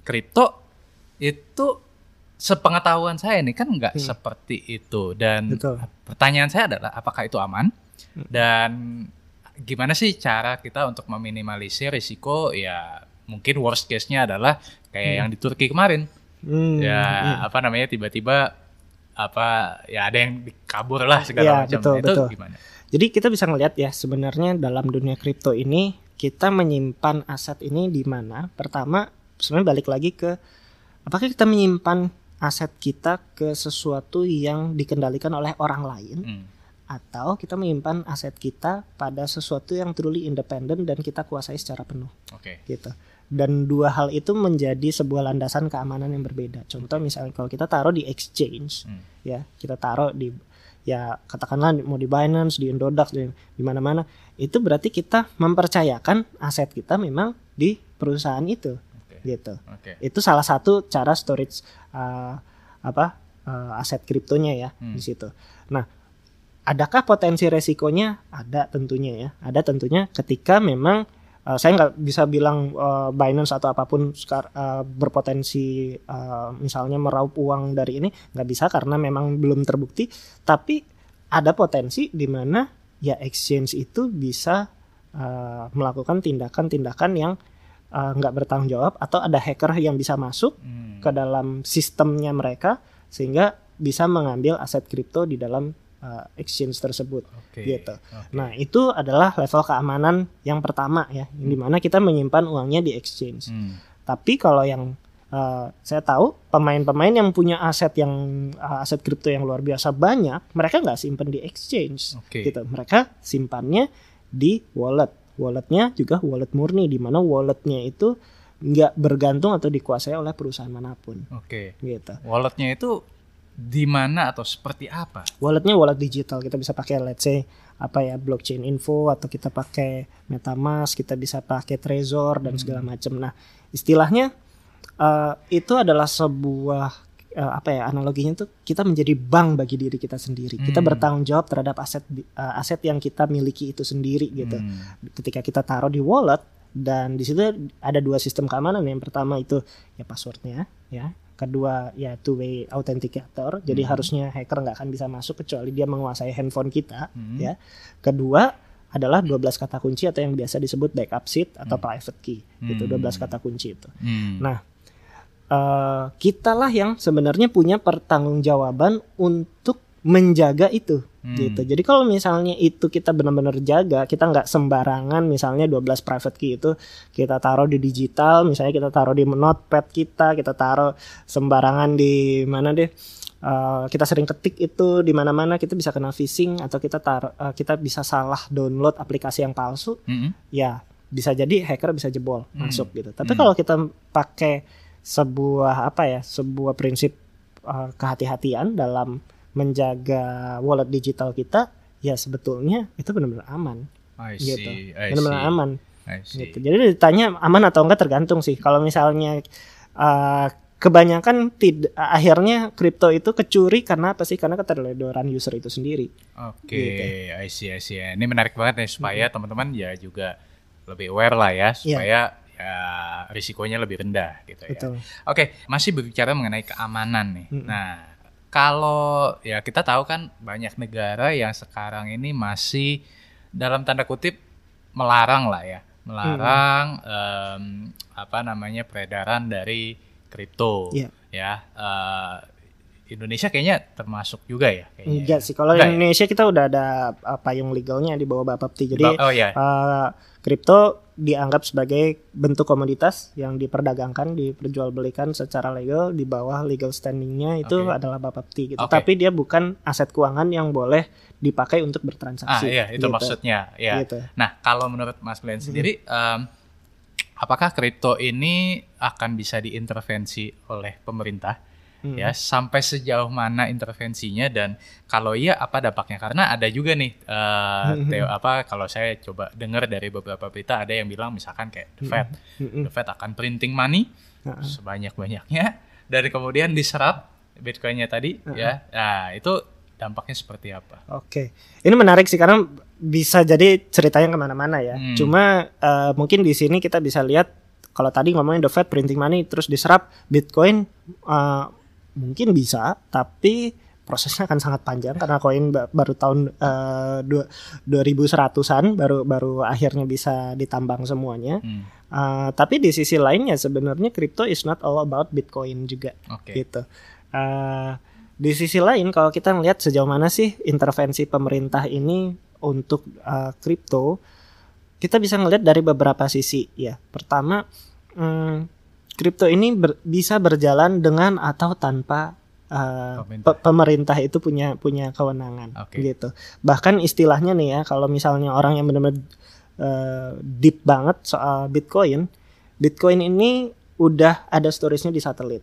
kripto itu sepengetahuan saya nih kan nggak Hmm. seperti itu dan Betul. pertanyaan saya adalah apakah itu aman Hmm. dan gimana sih cara kita untuk meminimalisir risiko ya mungkin worst case-nya adalah kayak yang di Turki kemarin Hmm, ya hmm. apa namanya tiba-tiba apa ya ada yang kabur lah segala Ya, macam betul, itu betul. gimana Jadi kita bisa ngelihat ya sebenarnya dalam dunia kripto ini kita menyimpan aset ini di mana? Pertama sebenarnya balik lagi ke apakah kita menyimpan aset kita ke sesuatu yang dikendalikan oleh orang lain Hmm, atau kita menyimpan aset kita pada sesuatu yang truly independen dan kita kuasai secara penuh oke gitu. Dan dua hal itu menjadi sebuah landasan keamanan yang berbeda. Contoh misalnya kalau kita taruh di exchange, Hmm. ya kita taruh di ya katakanlah mau di Binance, di Indodax, di, di mana-mana, itu berarti kita mempercayakan aset kita memang di perusahaan itu, oke gitu. oke Itu salah satu cara storage uh, apa uh, aset kriptonya ya Hmm. di situ. Nah, adakah potensi resikonya? Ada tentunya ya. Ada tentunya ketika memang uh, saya nggak bisa bilang uh, Binance atau apa pun uh, berpotensi uh, misalnya meraup uang dari ini nggak bisa karena memang belum terbukti. Tapi ada potensi di mana ya exchange itu bisa uh, melakukan tindakan-tindakan yang uh, nggak bertanggung jawab atau ada hacker yang bisa masuk Hmm, ke dalam sistemnya mereka sehingga bisa mengambil aset kripto di dalam uh, exchange tersebut. oke gitu. oke. Nah, itu adalah level keamanan yang pertama ya, di mana kita menyimpan uangnya di exchange. Hmm, Tapi kalau yang uh, saya tahu pemain-pemain yang punya aset yang uh, aset kripto yang luar biasa banyak, mereka nggak simpan di exchange, Oke. gitu. Mereka simpannya di wallet. Walletnya juga wallet murni, di mana walletnya itu nggak bergantung atau dikuasai oleh perusahaan mana pun, oke gitu. walletnya itu di mana atau seperti apa Walletnya wallet digital, kita bisa pakai let's say apa ya blockchain info atau kita pakai MetaMask, kita bisa pakai Trezor dan segala macam. Nah, istilahnya eh, itu adalah sebuah eh, apa ya analoginya tuh kita menjadi bank bagi diri kita sendiri. Kita Hmm. bertanggung jawab terhadap aset eh, aset yang kita miliki itu sendiri gitu. Hmm, Ketika kita taruh di wallet dan di situ ada dua sistem keamanan. Yang pertama itu ya passwordnya ya. Kedua ya two way authenticator. Jadi Hmm. harusnya hacker nggak akan bisa masuk kecuali dia menguasai handphone kita hmm, ya. Kedua adalah 12 kata kunci atau yang biasa disebut backup seed atau Hmm. private key. Itu Hmm. 12 kata kunci itu. hmm. Nah, eh kitalah yang sebenarnya punya pertanggungjawaban untuk menjaga itu Hmm. gitu. Jadi kalau misalnya itu kita benar-benar jaga, kita nggak sembarangan misalnya 12 private key itu kita taruh di digital, misalnya kita taruh di notepad kita, kita taruh sembarangan di mana deh eh, kita sering ketik itu di mana-mana kita bisa kena phishing atau kita taruh eh, kita bisa salah download aplikasi yang palsu Hmm, ya bisa jadi hacker bisa jebol Hmm. masuk gitu. Tapi Hmm. kalau kita pakai sebuah apa ya, sebuah prinsip uh, kehati-hatian dalam menjaga wallet digital kita, ya sebetulnya itu benar-benar aman I gitu. see, Benar-benar aman I see. gitu. Jadi ditanya aman atau enggak tergantung sih. Kalau misalnya uh, kebanyakan tidak akhirnya kripto itu kecuri karena apa sih? Karena keteledoran user itu sendiri. Oke, Gitu. I see, I see. Ini menarik banget nih supaya teman-teman ya juga lebih aware lah ya supaya ya risikonya lebih rendah gitu ya. Oke, masih berbicara mengenai keamanan nih. Mm-mm. Nah, kalau ya kita tahu kan banyak negara yang sekarang ini masih dalam tanda kutip melarang lah ya, melarang em, apa namanya peredaran dari kripto. Iya. Ya, eh, Indonesia kayaknya termasuk juga ya. Kayaknya. Enggak sih. Kalau ya? Indonesia kita udah ada uh, payung legalnya di bawah Bapepti. Jadi oh ya, uh, kripto dianggap sebagai bentuk komoditas yang diperdagangkan, diperjualbelikan secara legal di bawah legal standingnya itu Oke. adalah Bapepti gitu. Oke. Tapi dia bukan aset keuangan yang boleh dipakai untuk ah bertransaksi. iya itu gitu. maksudnya. Ya. Gitu. Nah, kalau menurut Mas Glenn sendiri, em, apakah kripto ini akan bisa diintervensi oleh pemerintah? Hmm. Ya, sampai sejauh mana intervensinya dan kalau iya apa dampaknya? Karena ada juga nih Hmm. teo apa kalau saya coba dengar dari beberapa berita ada yang bilang misalkan kayak The Fed, Mm-mm. The Fed akan printing money Heeh. sebanyak-banyaknya dan kemudian diserap Bitcoinnya tadi ya. Nah, itu dampaknya seperti apa? Oke, ini menarik sih karena bisa jadi ceritanya ke mana-mana ya. Hmm. Cuma eh, mungkin di sini kita bisa lihat kalau tadi ngomongin the Fed printing money terus diserap Bitcoin eh, mungkin bisa, tapi prosesnya akan sangat panjang karena koin ba- baru tahun eh, dua 2100-an baru baru akhirnya bisa ditambang semuanya. Hmm. Eh, tapi di sisi lainnya sebenarnya crypto is not all about Bitcoin juga Oke. gitu. Eh, di sisi lain kalau kita ngelihat sejauh mana sih intervensi pemerintah ini untuk eh, kripto, kita bisa ngelihat dari beberapa sisi ya. Pertama, hmm, kripto ini ber- bisa berjalan dengan atau tanpa eh, Pemerintah. pe- pemerintah itu punya punya kewenangan Oke. gitu. Bahkan istilahnya nih ya, kalau misalnya orang yang benar-benar eh, deep banget soal Bitcoin, Bitcoin ini udah ada storage-nya di satelit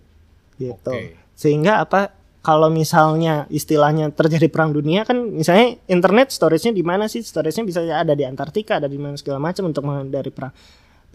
gitu. Oke. Sehingga apa kalau misalnya istilahnya terjadi perang dunia kan misalnya internet storage-nya di mana sih? Storage-nya bisa ada di Antartika, ada di mana segala macam untuk menghindari perang.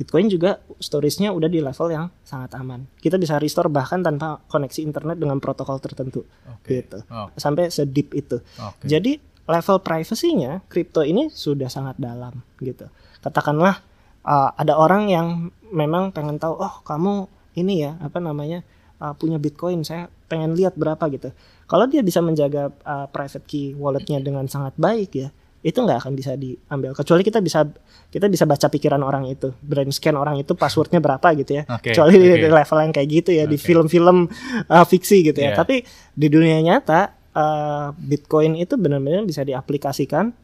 Bitcoin juga storage-nya udah di level yang sangat aman. Kita bisa restore bahkan tanpa koneksi internet dengan protokol tertentu Oke. gitu. Oh, Sampai sedip itu. Oke. Jadi level privacy-nya kripto ini sudah sangat dalam gitu. Katakanlah uh, ada orang yang memang pengen tahu, oh kamu ini ya apa namanya uh, punya Bitcoin, saya pengen lihat berapa gitu. Kalau dia bisa menjaga uh, private key walletnya dengan sangat baik ya, itu nggak akan bisa diambil. Kecuali kita bisa kita bisa baca pikiran orang itu, brain scan orang itu passwordnya berapa gitu ya. Oke, Kecuali di oke. level yang kayak gitu ya di Oke. film-film uh, fiksi gitu ya. Iya. Tapi di dunia nyata uh, Bitcoin itu benar-benar bisa diaplikasikan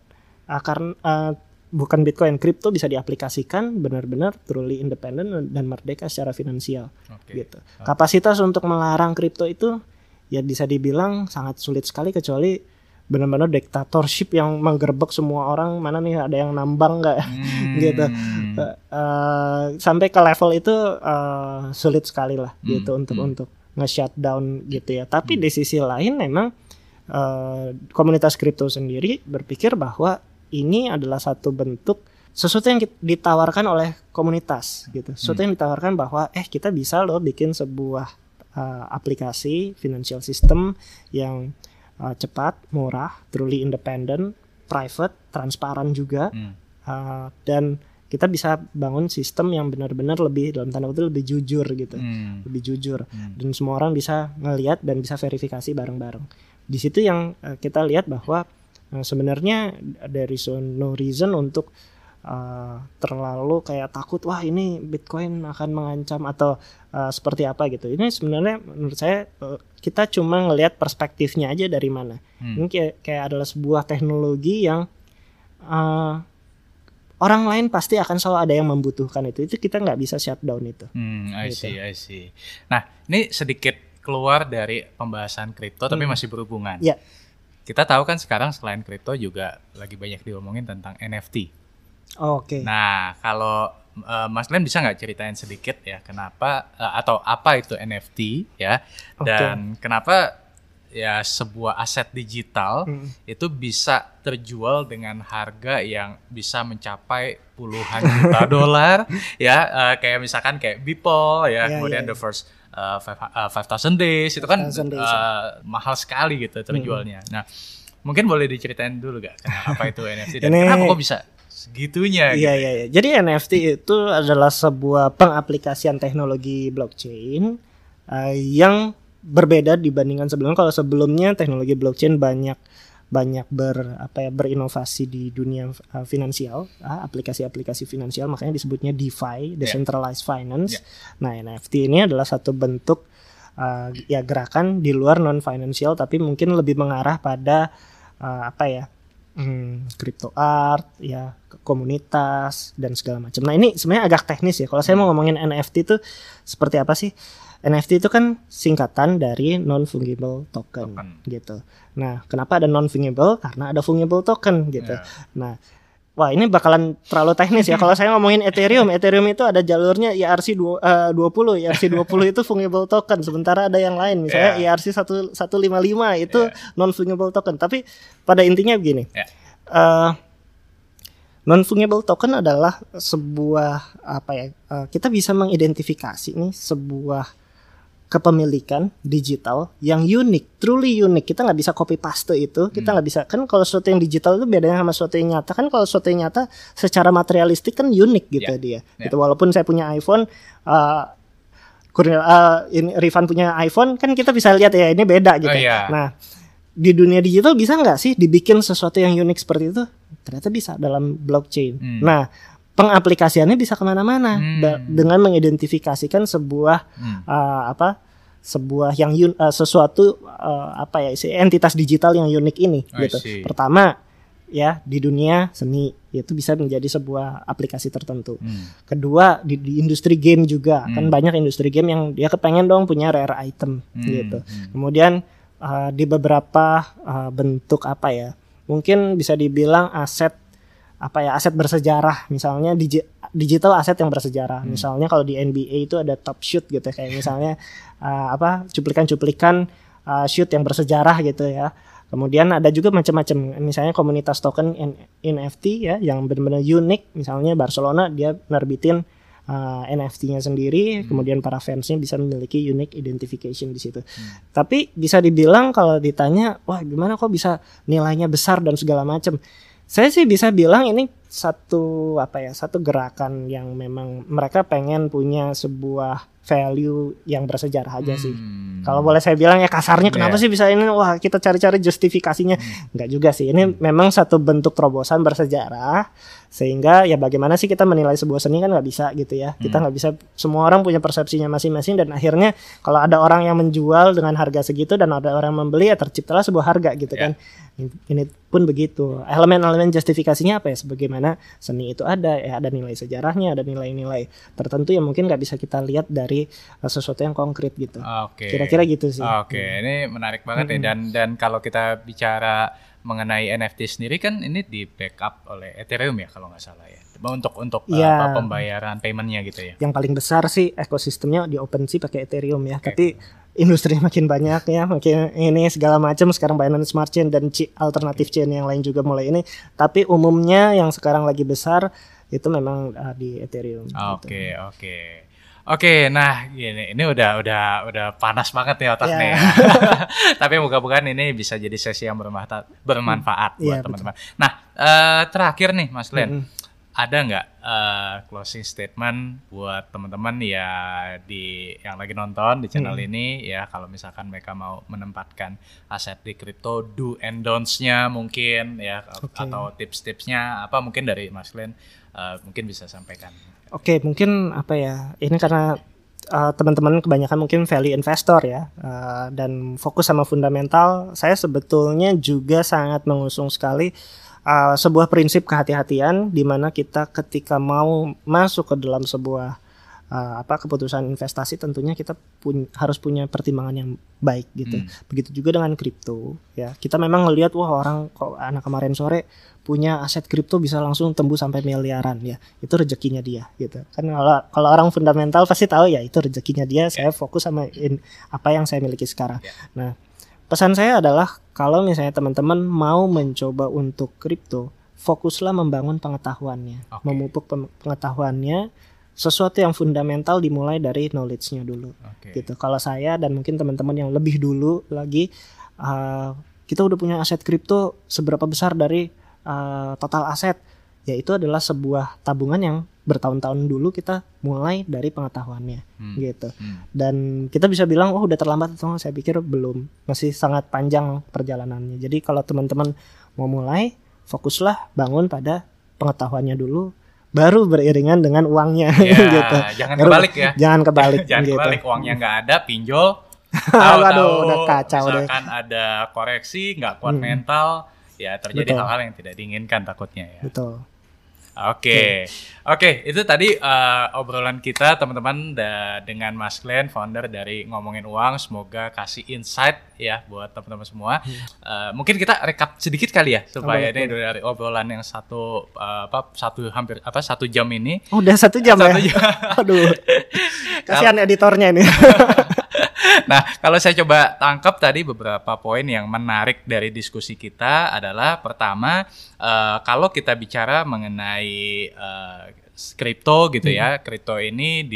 uh, karena uh, bukan Bitcoin, kripto bisa diaplikasikan benar-benar truly independent dan merdeka secara finansial Oke. gitu. Kapasitas untuk melarang kripto itu ya bisa dibilang sangat sulit sekali kecuali benar-benar diktatorship yang menggerbek semua orang mana nih ada yang nambang nggak Hmm. gitu eh, sampai ke level itu eh, sulit sekali lah Hmm, gitu untuk hmm. untuk nge-shutdown gitu ya. Tapi di sisi lain memang eh, komunitas kripto sendiri berpikir bahwa ini adalah satu bentuk sesuatu yang ditawarkan oleh komunitas gitu. Sesuatu yang ditawarkan bahwa eh kita bisa loh bikin sebuah eh, aplikasi financial system yang eh, cepat, murah, truly independent, private, transparan juga Hmm. Uh, dan kita bisa bangun sistem yang benar-benar lebih dalam tanda kutip lebih jujur gitu Hmm. lebih jujur Hmm. dan semua orang bisa ngelihat dan bisa verifikasi bareng-bareng di situ yang uh, kita lihat bahwa uh, sebenarnya dari so no reason untuk uh, terlalu kayak takut wah ini Bitcoin akan mengancam atau uh, seperti apa gitu ini sebenarnya menurut saya uh, kita cuma ngelihat perspektifnya aja dari mana Hmm. ini kayak, kayak adalah sebuah teknologi yang uh, orang lain pasti akan selalu ada yang membutuhkan itu. Itu kita nggak bisa shutdown itu. Hmm, I Gitu. see, I see. Nah, ini sedikit keluar dari pembahasan kripto tapi Hmm. masih berhubungan. Ya. Kita tahu kan sekarang selain kripto juga lagi banyak diomongin tentang NFT. Oke. Nah, kalau eh, Mas Glenn bisa nggak ceritain sedikit ya kenapa eh, atau apa itu NFT ya Oke. dan kenapa ya sebuah aset digital Hmm. itu bisa terjual dengan harga yang bisa mencapai puluhan juta dolar ya eh, kayak misalkan kayak Beeple ya Iya, kemudian iya, the first uh, five, uh, 5000 days itu kan 5,000 days, uh, mahal sekali gitu terjualnya. Nah, mungkin boleh diceritain dulu gak apa itu NFT dan Ini- kenapa kok bisa segitunya Iya gitu. iya iya. Jadi NFT itu adalah sebuah pengaplikasian teknologi blockchain uh, yang berbeda dibandingkan sebelumnya. Kalau sebelumnya teknologi blockchain banyak banyak ber apa ya berinovasi di dunia uh, finansial, uh, aplikasi-aplikasi finansial makanya disebutnya DeFi, decentralized finance. Nah, NFT ini adalah satu bentuk uh, ya gerakan di luar non financial tapi mungkin lebih mengarah pada uh, apa ya? Hmm, crypto art, ya komunitas dan segala macam. Nah ini sebenarnya agak teknis ya. Kalau saya mau ngomongin NFT itu seperti apa sih? NFT itu kan singkatan dari non fungible token, Token. gitu. Nah kenapa ada non fungible? Karena ada fungible token gitu. Ya. Nah Wah ini bakalan terlalu teknis ya. Kalau saya ngomongin Ethereum, Ethereum itu ada jalurnya E eh, 20, IRC 20 itu fungible token. Sementara ada yang lain, misalnya Yeah. IRC 1, 155 itu Yeah. non fungible token. Tapi pada intinya begini, Ya. non fungible token adalah sebuah apa ya? eh, kita bisa mengidentifikasi nih sebuah kepemilikan digital yang unik, truly unik. Kita nggak bisa copy paste itu. Kita nggak bisa kan kalau sesuatu yang digital itu bedanya sama sesuatu yang nyata kan kalau sesuatu yang nyata secara materialistik kan unik gitu Yeah. dia. Yeah. Gitu walaupun saya punya iPhone uh, Kurnia- uh, ini Rifan punya iPhone kan kita bisa lihat ya ini beda gitu. Oh, iya. Nah, di dunia digital bisa nggak sih dibikin sesuatu yang unik seperti itu? Ternyata bisa dalam blockchain. Hmm. Nah, pengaplikasiannya bisa ke mana-mana Hmm. Dengan mengidentifikasikan sebuah Hmm. uh, apa sebuah yang un- uh, sesuatu uh, apa ya entitas digital yang unik ini I gitu. see. Pertama ya di dunia seni itu bisa menjadi sebuah aplikasi tertentu. Hmm. Kedua di, di industri game juga kan Hmm. banyak industri game yang dia kepengen dong punya rare item Hmm. gitu. Hmm. Kemudian uh, di beberapa uh, bentuk apa ya? Mungkin bisa dibilang aset apa ya aset bersejarah. Misalnya digi- digital aset yang bersejarah. Hmm. misalnya kalau di NBA itu ada top shoot gitu kayak misalnya uh, apa cuplikan-cuplikan uh, shoot yang bersejarah gitu ya. Kemudian ada juga macam-macam. Misalnya komunitas token NFT ya yang benar-benar unik. Misalnya Barcelona dia nerbitin uh, NFT-nya sendiri. Kemudian para fansnya bisa memiliki unique identification di situ. Tapi bisa dibilang kalau ditanya wah gimana kok bisa nilainya besar dan segala macam saya sih bisa bilang ini satu apa ya satu gerakan yang memang mereka pengen punya sebuah value yang bersejarah aja sih. Hmm. kalau boleh saya bilang ya kasarnya kenapa Iya. sih bisa ini wah kita cari-cari justifikasinya? Nggak juga sih. Ini memang satu bentuk terobosan bersejarah sehingga ya bagaimana sih kita menilai sebuah seni kan nggak bisa gitu ya. Kita nggak bisa semua orang punya persepsinya masing-masing dan akhirnya kalau ada orang yang menjual dengan harga segitu dan ada orang yang membeli ya terciptalah sebuah harga gitu Ya. kan. Ini pun begitu. Elemen-elemen justifikasinya apa ya? Sebagaimana seni itu ada ya ada nilai sejarahnya ada nilai-nilai tertentu yang mungkin nggak bisa kita lihat dari uh, sesuatu yang konkret gitu Oke. kira-kira gitu sih Oke, ini menarik banget nih dan dan kalau kita bicara mengenai NFT sendiri kan ini di backup oleh Ethereum ya kalau nggak salah ya. Untuk untuk Iya. apa, pembayaran paymentnya gitu ya. yang paling besar sih ekosistemnya di OpenSea pakai Ethereum ya. Tapi industri makin banyak ya, makin ini segala macam sekarang Binance Smart Chain dan alternatif chain yang lain juga mulai ini. Tapi umumnya yang sekarang lagi besar itu memang uh, di Ethereum. Oke, gitu. oke. Oke, nah gini, ini udah udah udah panas banget nih otak Ya. nih. Tapi moga-moga ini bisa jadi sesi yang bermanfaat, bermanfaat buat Iya, teman-teman. Nah, eh, terakhir nih Mas Len, Mm-mm. ada nggak eh, closing statement buat teman-teman ya di yang lagi nonton di channel ini ya kalau misalkan mereka mau menempatkan aset di kripto do and don'ts-nya mungkin ya Oke. atau tips-tipsnya apa mungkin dari Mas Len eh, mungkin bisa sampaikan. Oke, mungkin apa ya? Ini karena uh, teman-teman kebanyakan mungkin value investor ya, uh, dan fokus sama fundamental. Saya sebetulnya juga sangat mengusung sekali uh, sebuah prinsip kehati-hatian, di mana kita ketika mau masuk ke dalam sebuah uh, apa keputusan investasi, tentunya kita pun harus punya pertimbangan yang baik gitu. Hmm. Begitu juga dengan kripto ya. Kita memang ngelihat wah orang kok anak kemarin sore punya aset kripto bisa langsung tembus sampai miliaran ya. Itu rezekinya dia gitu. Kan kalau kalau orang fundamental pasti tahu ya itu rezekinya dia. Saya fokus sama in- apa yang saya miliki sekarang. Ya. Nah, pesan saya adalah kalau misalnya teman-teman mau mencoba untuk kripto, fokuslah membangun pengetahuannya, Oke. memupuk pengetahuannya. Sesuatu yang fundamental dimulai dari knowledge-nya dulu Oke. gitu. Kalau saya dan mungkin teman-teman yang lebih dulu lagi uh, kita udah punya aset kripto seberapa besar dari uh, total aset, yaitu adalah sebuah tabungan yang bertahun-tahun dulu kita mulai dari pengetahuannya Hmm. gitu. Hmm. Dan kita bisa bilang oh udah terlambat atau saya pikir belum, masih sangat panjang perjalanannya. Jadi kalau teman-teman mau mulai, fokuslah bangun pada pengetahuannya dulu baru beriringan dengan uangnya Ya, gitu. jangan Baru- kebalik ya. Jangan kebalik Jangan gitu. kebalik uangnya nggak ada, pinjol. Tahu-tahu udah kacau deh. ada koreksi, nggak kuat Hmm. mental, ya terjadi Betul. hal-hal yang tidak diinginkan takutnya ya. Betul. Oke, oke itu tadi eh, obrolan kita teman-teman dengan Mas Glenn, founder dari ngomongin uang. Semoga kasih insight ya buat teman-teman semua. Eh, mungkin kita rekap sedikit kali ya supaya. Boleh, ini dari obrolan yang satu eh, apa satu hampir apa satu jam ini. Oh, udah satu jam Satu ya? jam. Aduh. Kasihan editornya ini. Nah, kalau saya coba tangkap tadi beberapa poin yang menarik dari diskusi kita adalah pertama, eh, kalau kita bicara mengenai eh, kripto gitu ya. Kripto ini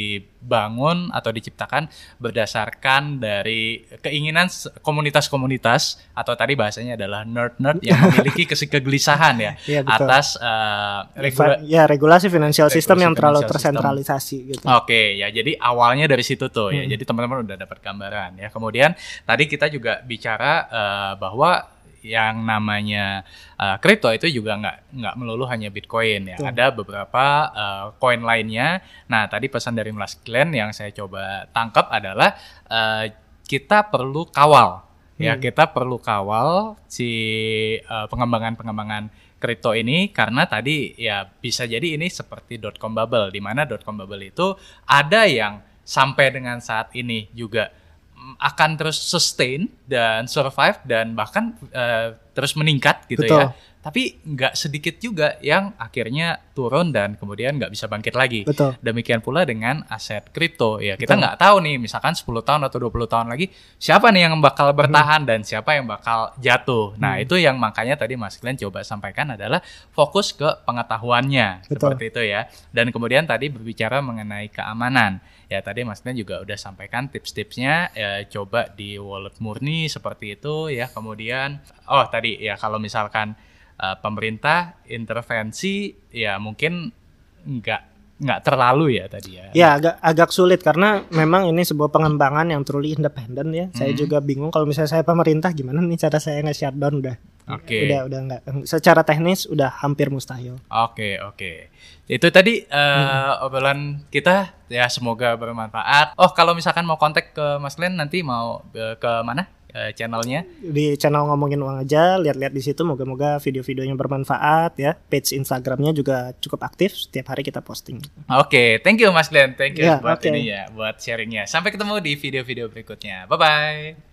dibangun atau diciptakan berdasarkan dari keinginan komunitas-komunitas atau tadi bahasanya adalah nerd-nerd yang memiliki kegelisahan ya betul. atas eh, regula- ya regulasi financial system Regulasi yang terlalu system. tersentralisasi gitu. Oke, ya jadi awalnya dari situ tuh ya. Hmm. Jadi teman-teman udah dapat gambaran ya. Kemudian tadi kita juga bicara eh, bahwa yang namanya eh, kripto itu juga nggak nggak melulu hanya Bitcoin ya. Betul. Ada beberapa eh, koin lainnya. Nah, tadi pesan dari Mas Glenn yang saya coba tangkap adalah eh, kita perlu kawal ya. Hmm. Kita perlu kawal si eh, pengembangan-pengembangan kripto ini karena tadi ya bisa jadi ini seperti dot com bubble di mana dot com bubble itu ada yang sampai dengan saat ini juga akan terus sustain dan survive dan bahkan eh, terus meningkat gitu Betul. ya. Tapi nggak sedikit juga yang akhirnya turun dan kemudian nggak bisa bangkit lagi. Betul. Demikian pula dengan aset kripto. Ya, kita nggak tahu nih misalkan 10 tahun atau 20 tahun lagi siapa nih yang bakal bertahan dan siapa yang bakal jatuh. Nah, Hmm. itu yang makanya tadi Mas Glenn coba sampaikan adalah fokus ke pengetahuannya Betul. seperti itu ya. Dan kemudian tadi berbicara mengenai keamanan. Ya, tadi Mas Glenn juga udah sampaikan tips-tipsnya ya, coba di wallet murni seperti itu ya. Kemudian oh tadi ya kalau misalkan eh, pemerintah intervensi ya mungkin nggak nggak terlalu ya tadi ya. Ya agak agak sulit karena memang ini sebuah pengembangan yang truly independen ya. Saya Hmm. juga bingung kalau misalnya saya pemerintah gimana nih cara saya nge-shutdown udah. Oke. Udah udah enggak secara teknis udah hampir mustahil. Oke, oke. Itu tadi eh, obrolan kita ya semoga bermanfaat. Oh, kalau misalkan mau kontak ke Mas Glenn nanti mau eh, ke mana? Eh, channelnya? Di channel ngomongin uang aja, lihat-lihat di situ moga-moga video-videonya bermanfaat ya. Page Instagramnya juga cukup aktif, setiap hari kita posting. Oke, thank you Mas Glenn. Thank you Ya, buat oke. ini ya, buat sharingnya. Sampai ketemu di video-video berikutnya. Bye bye.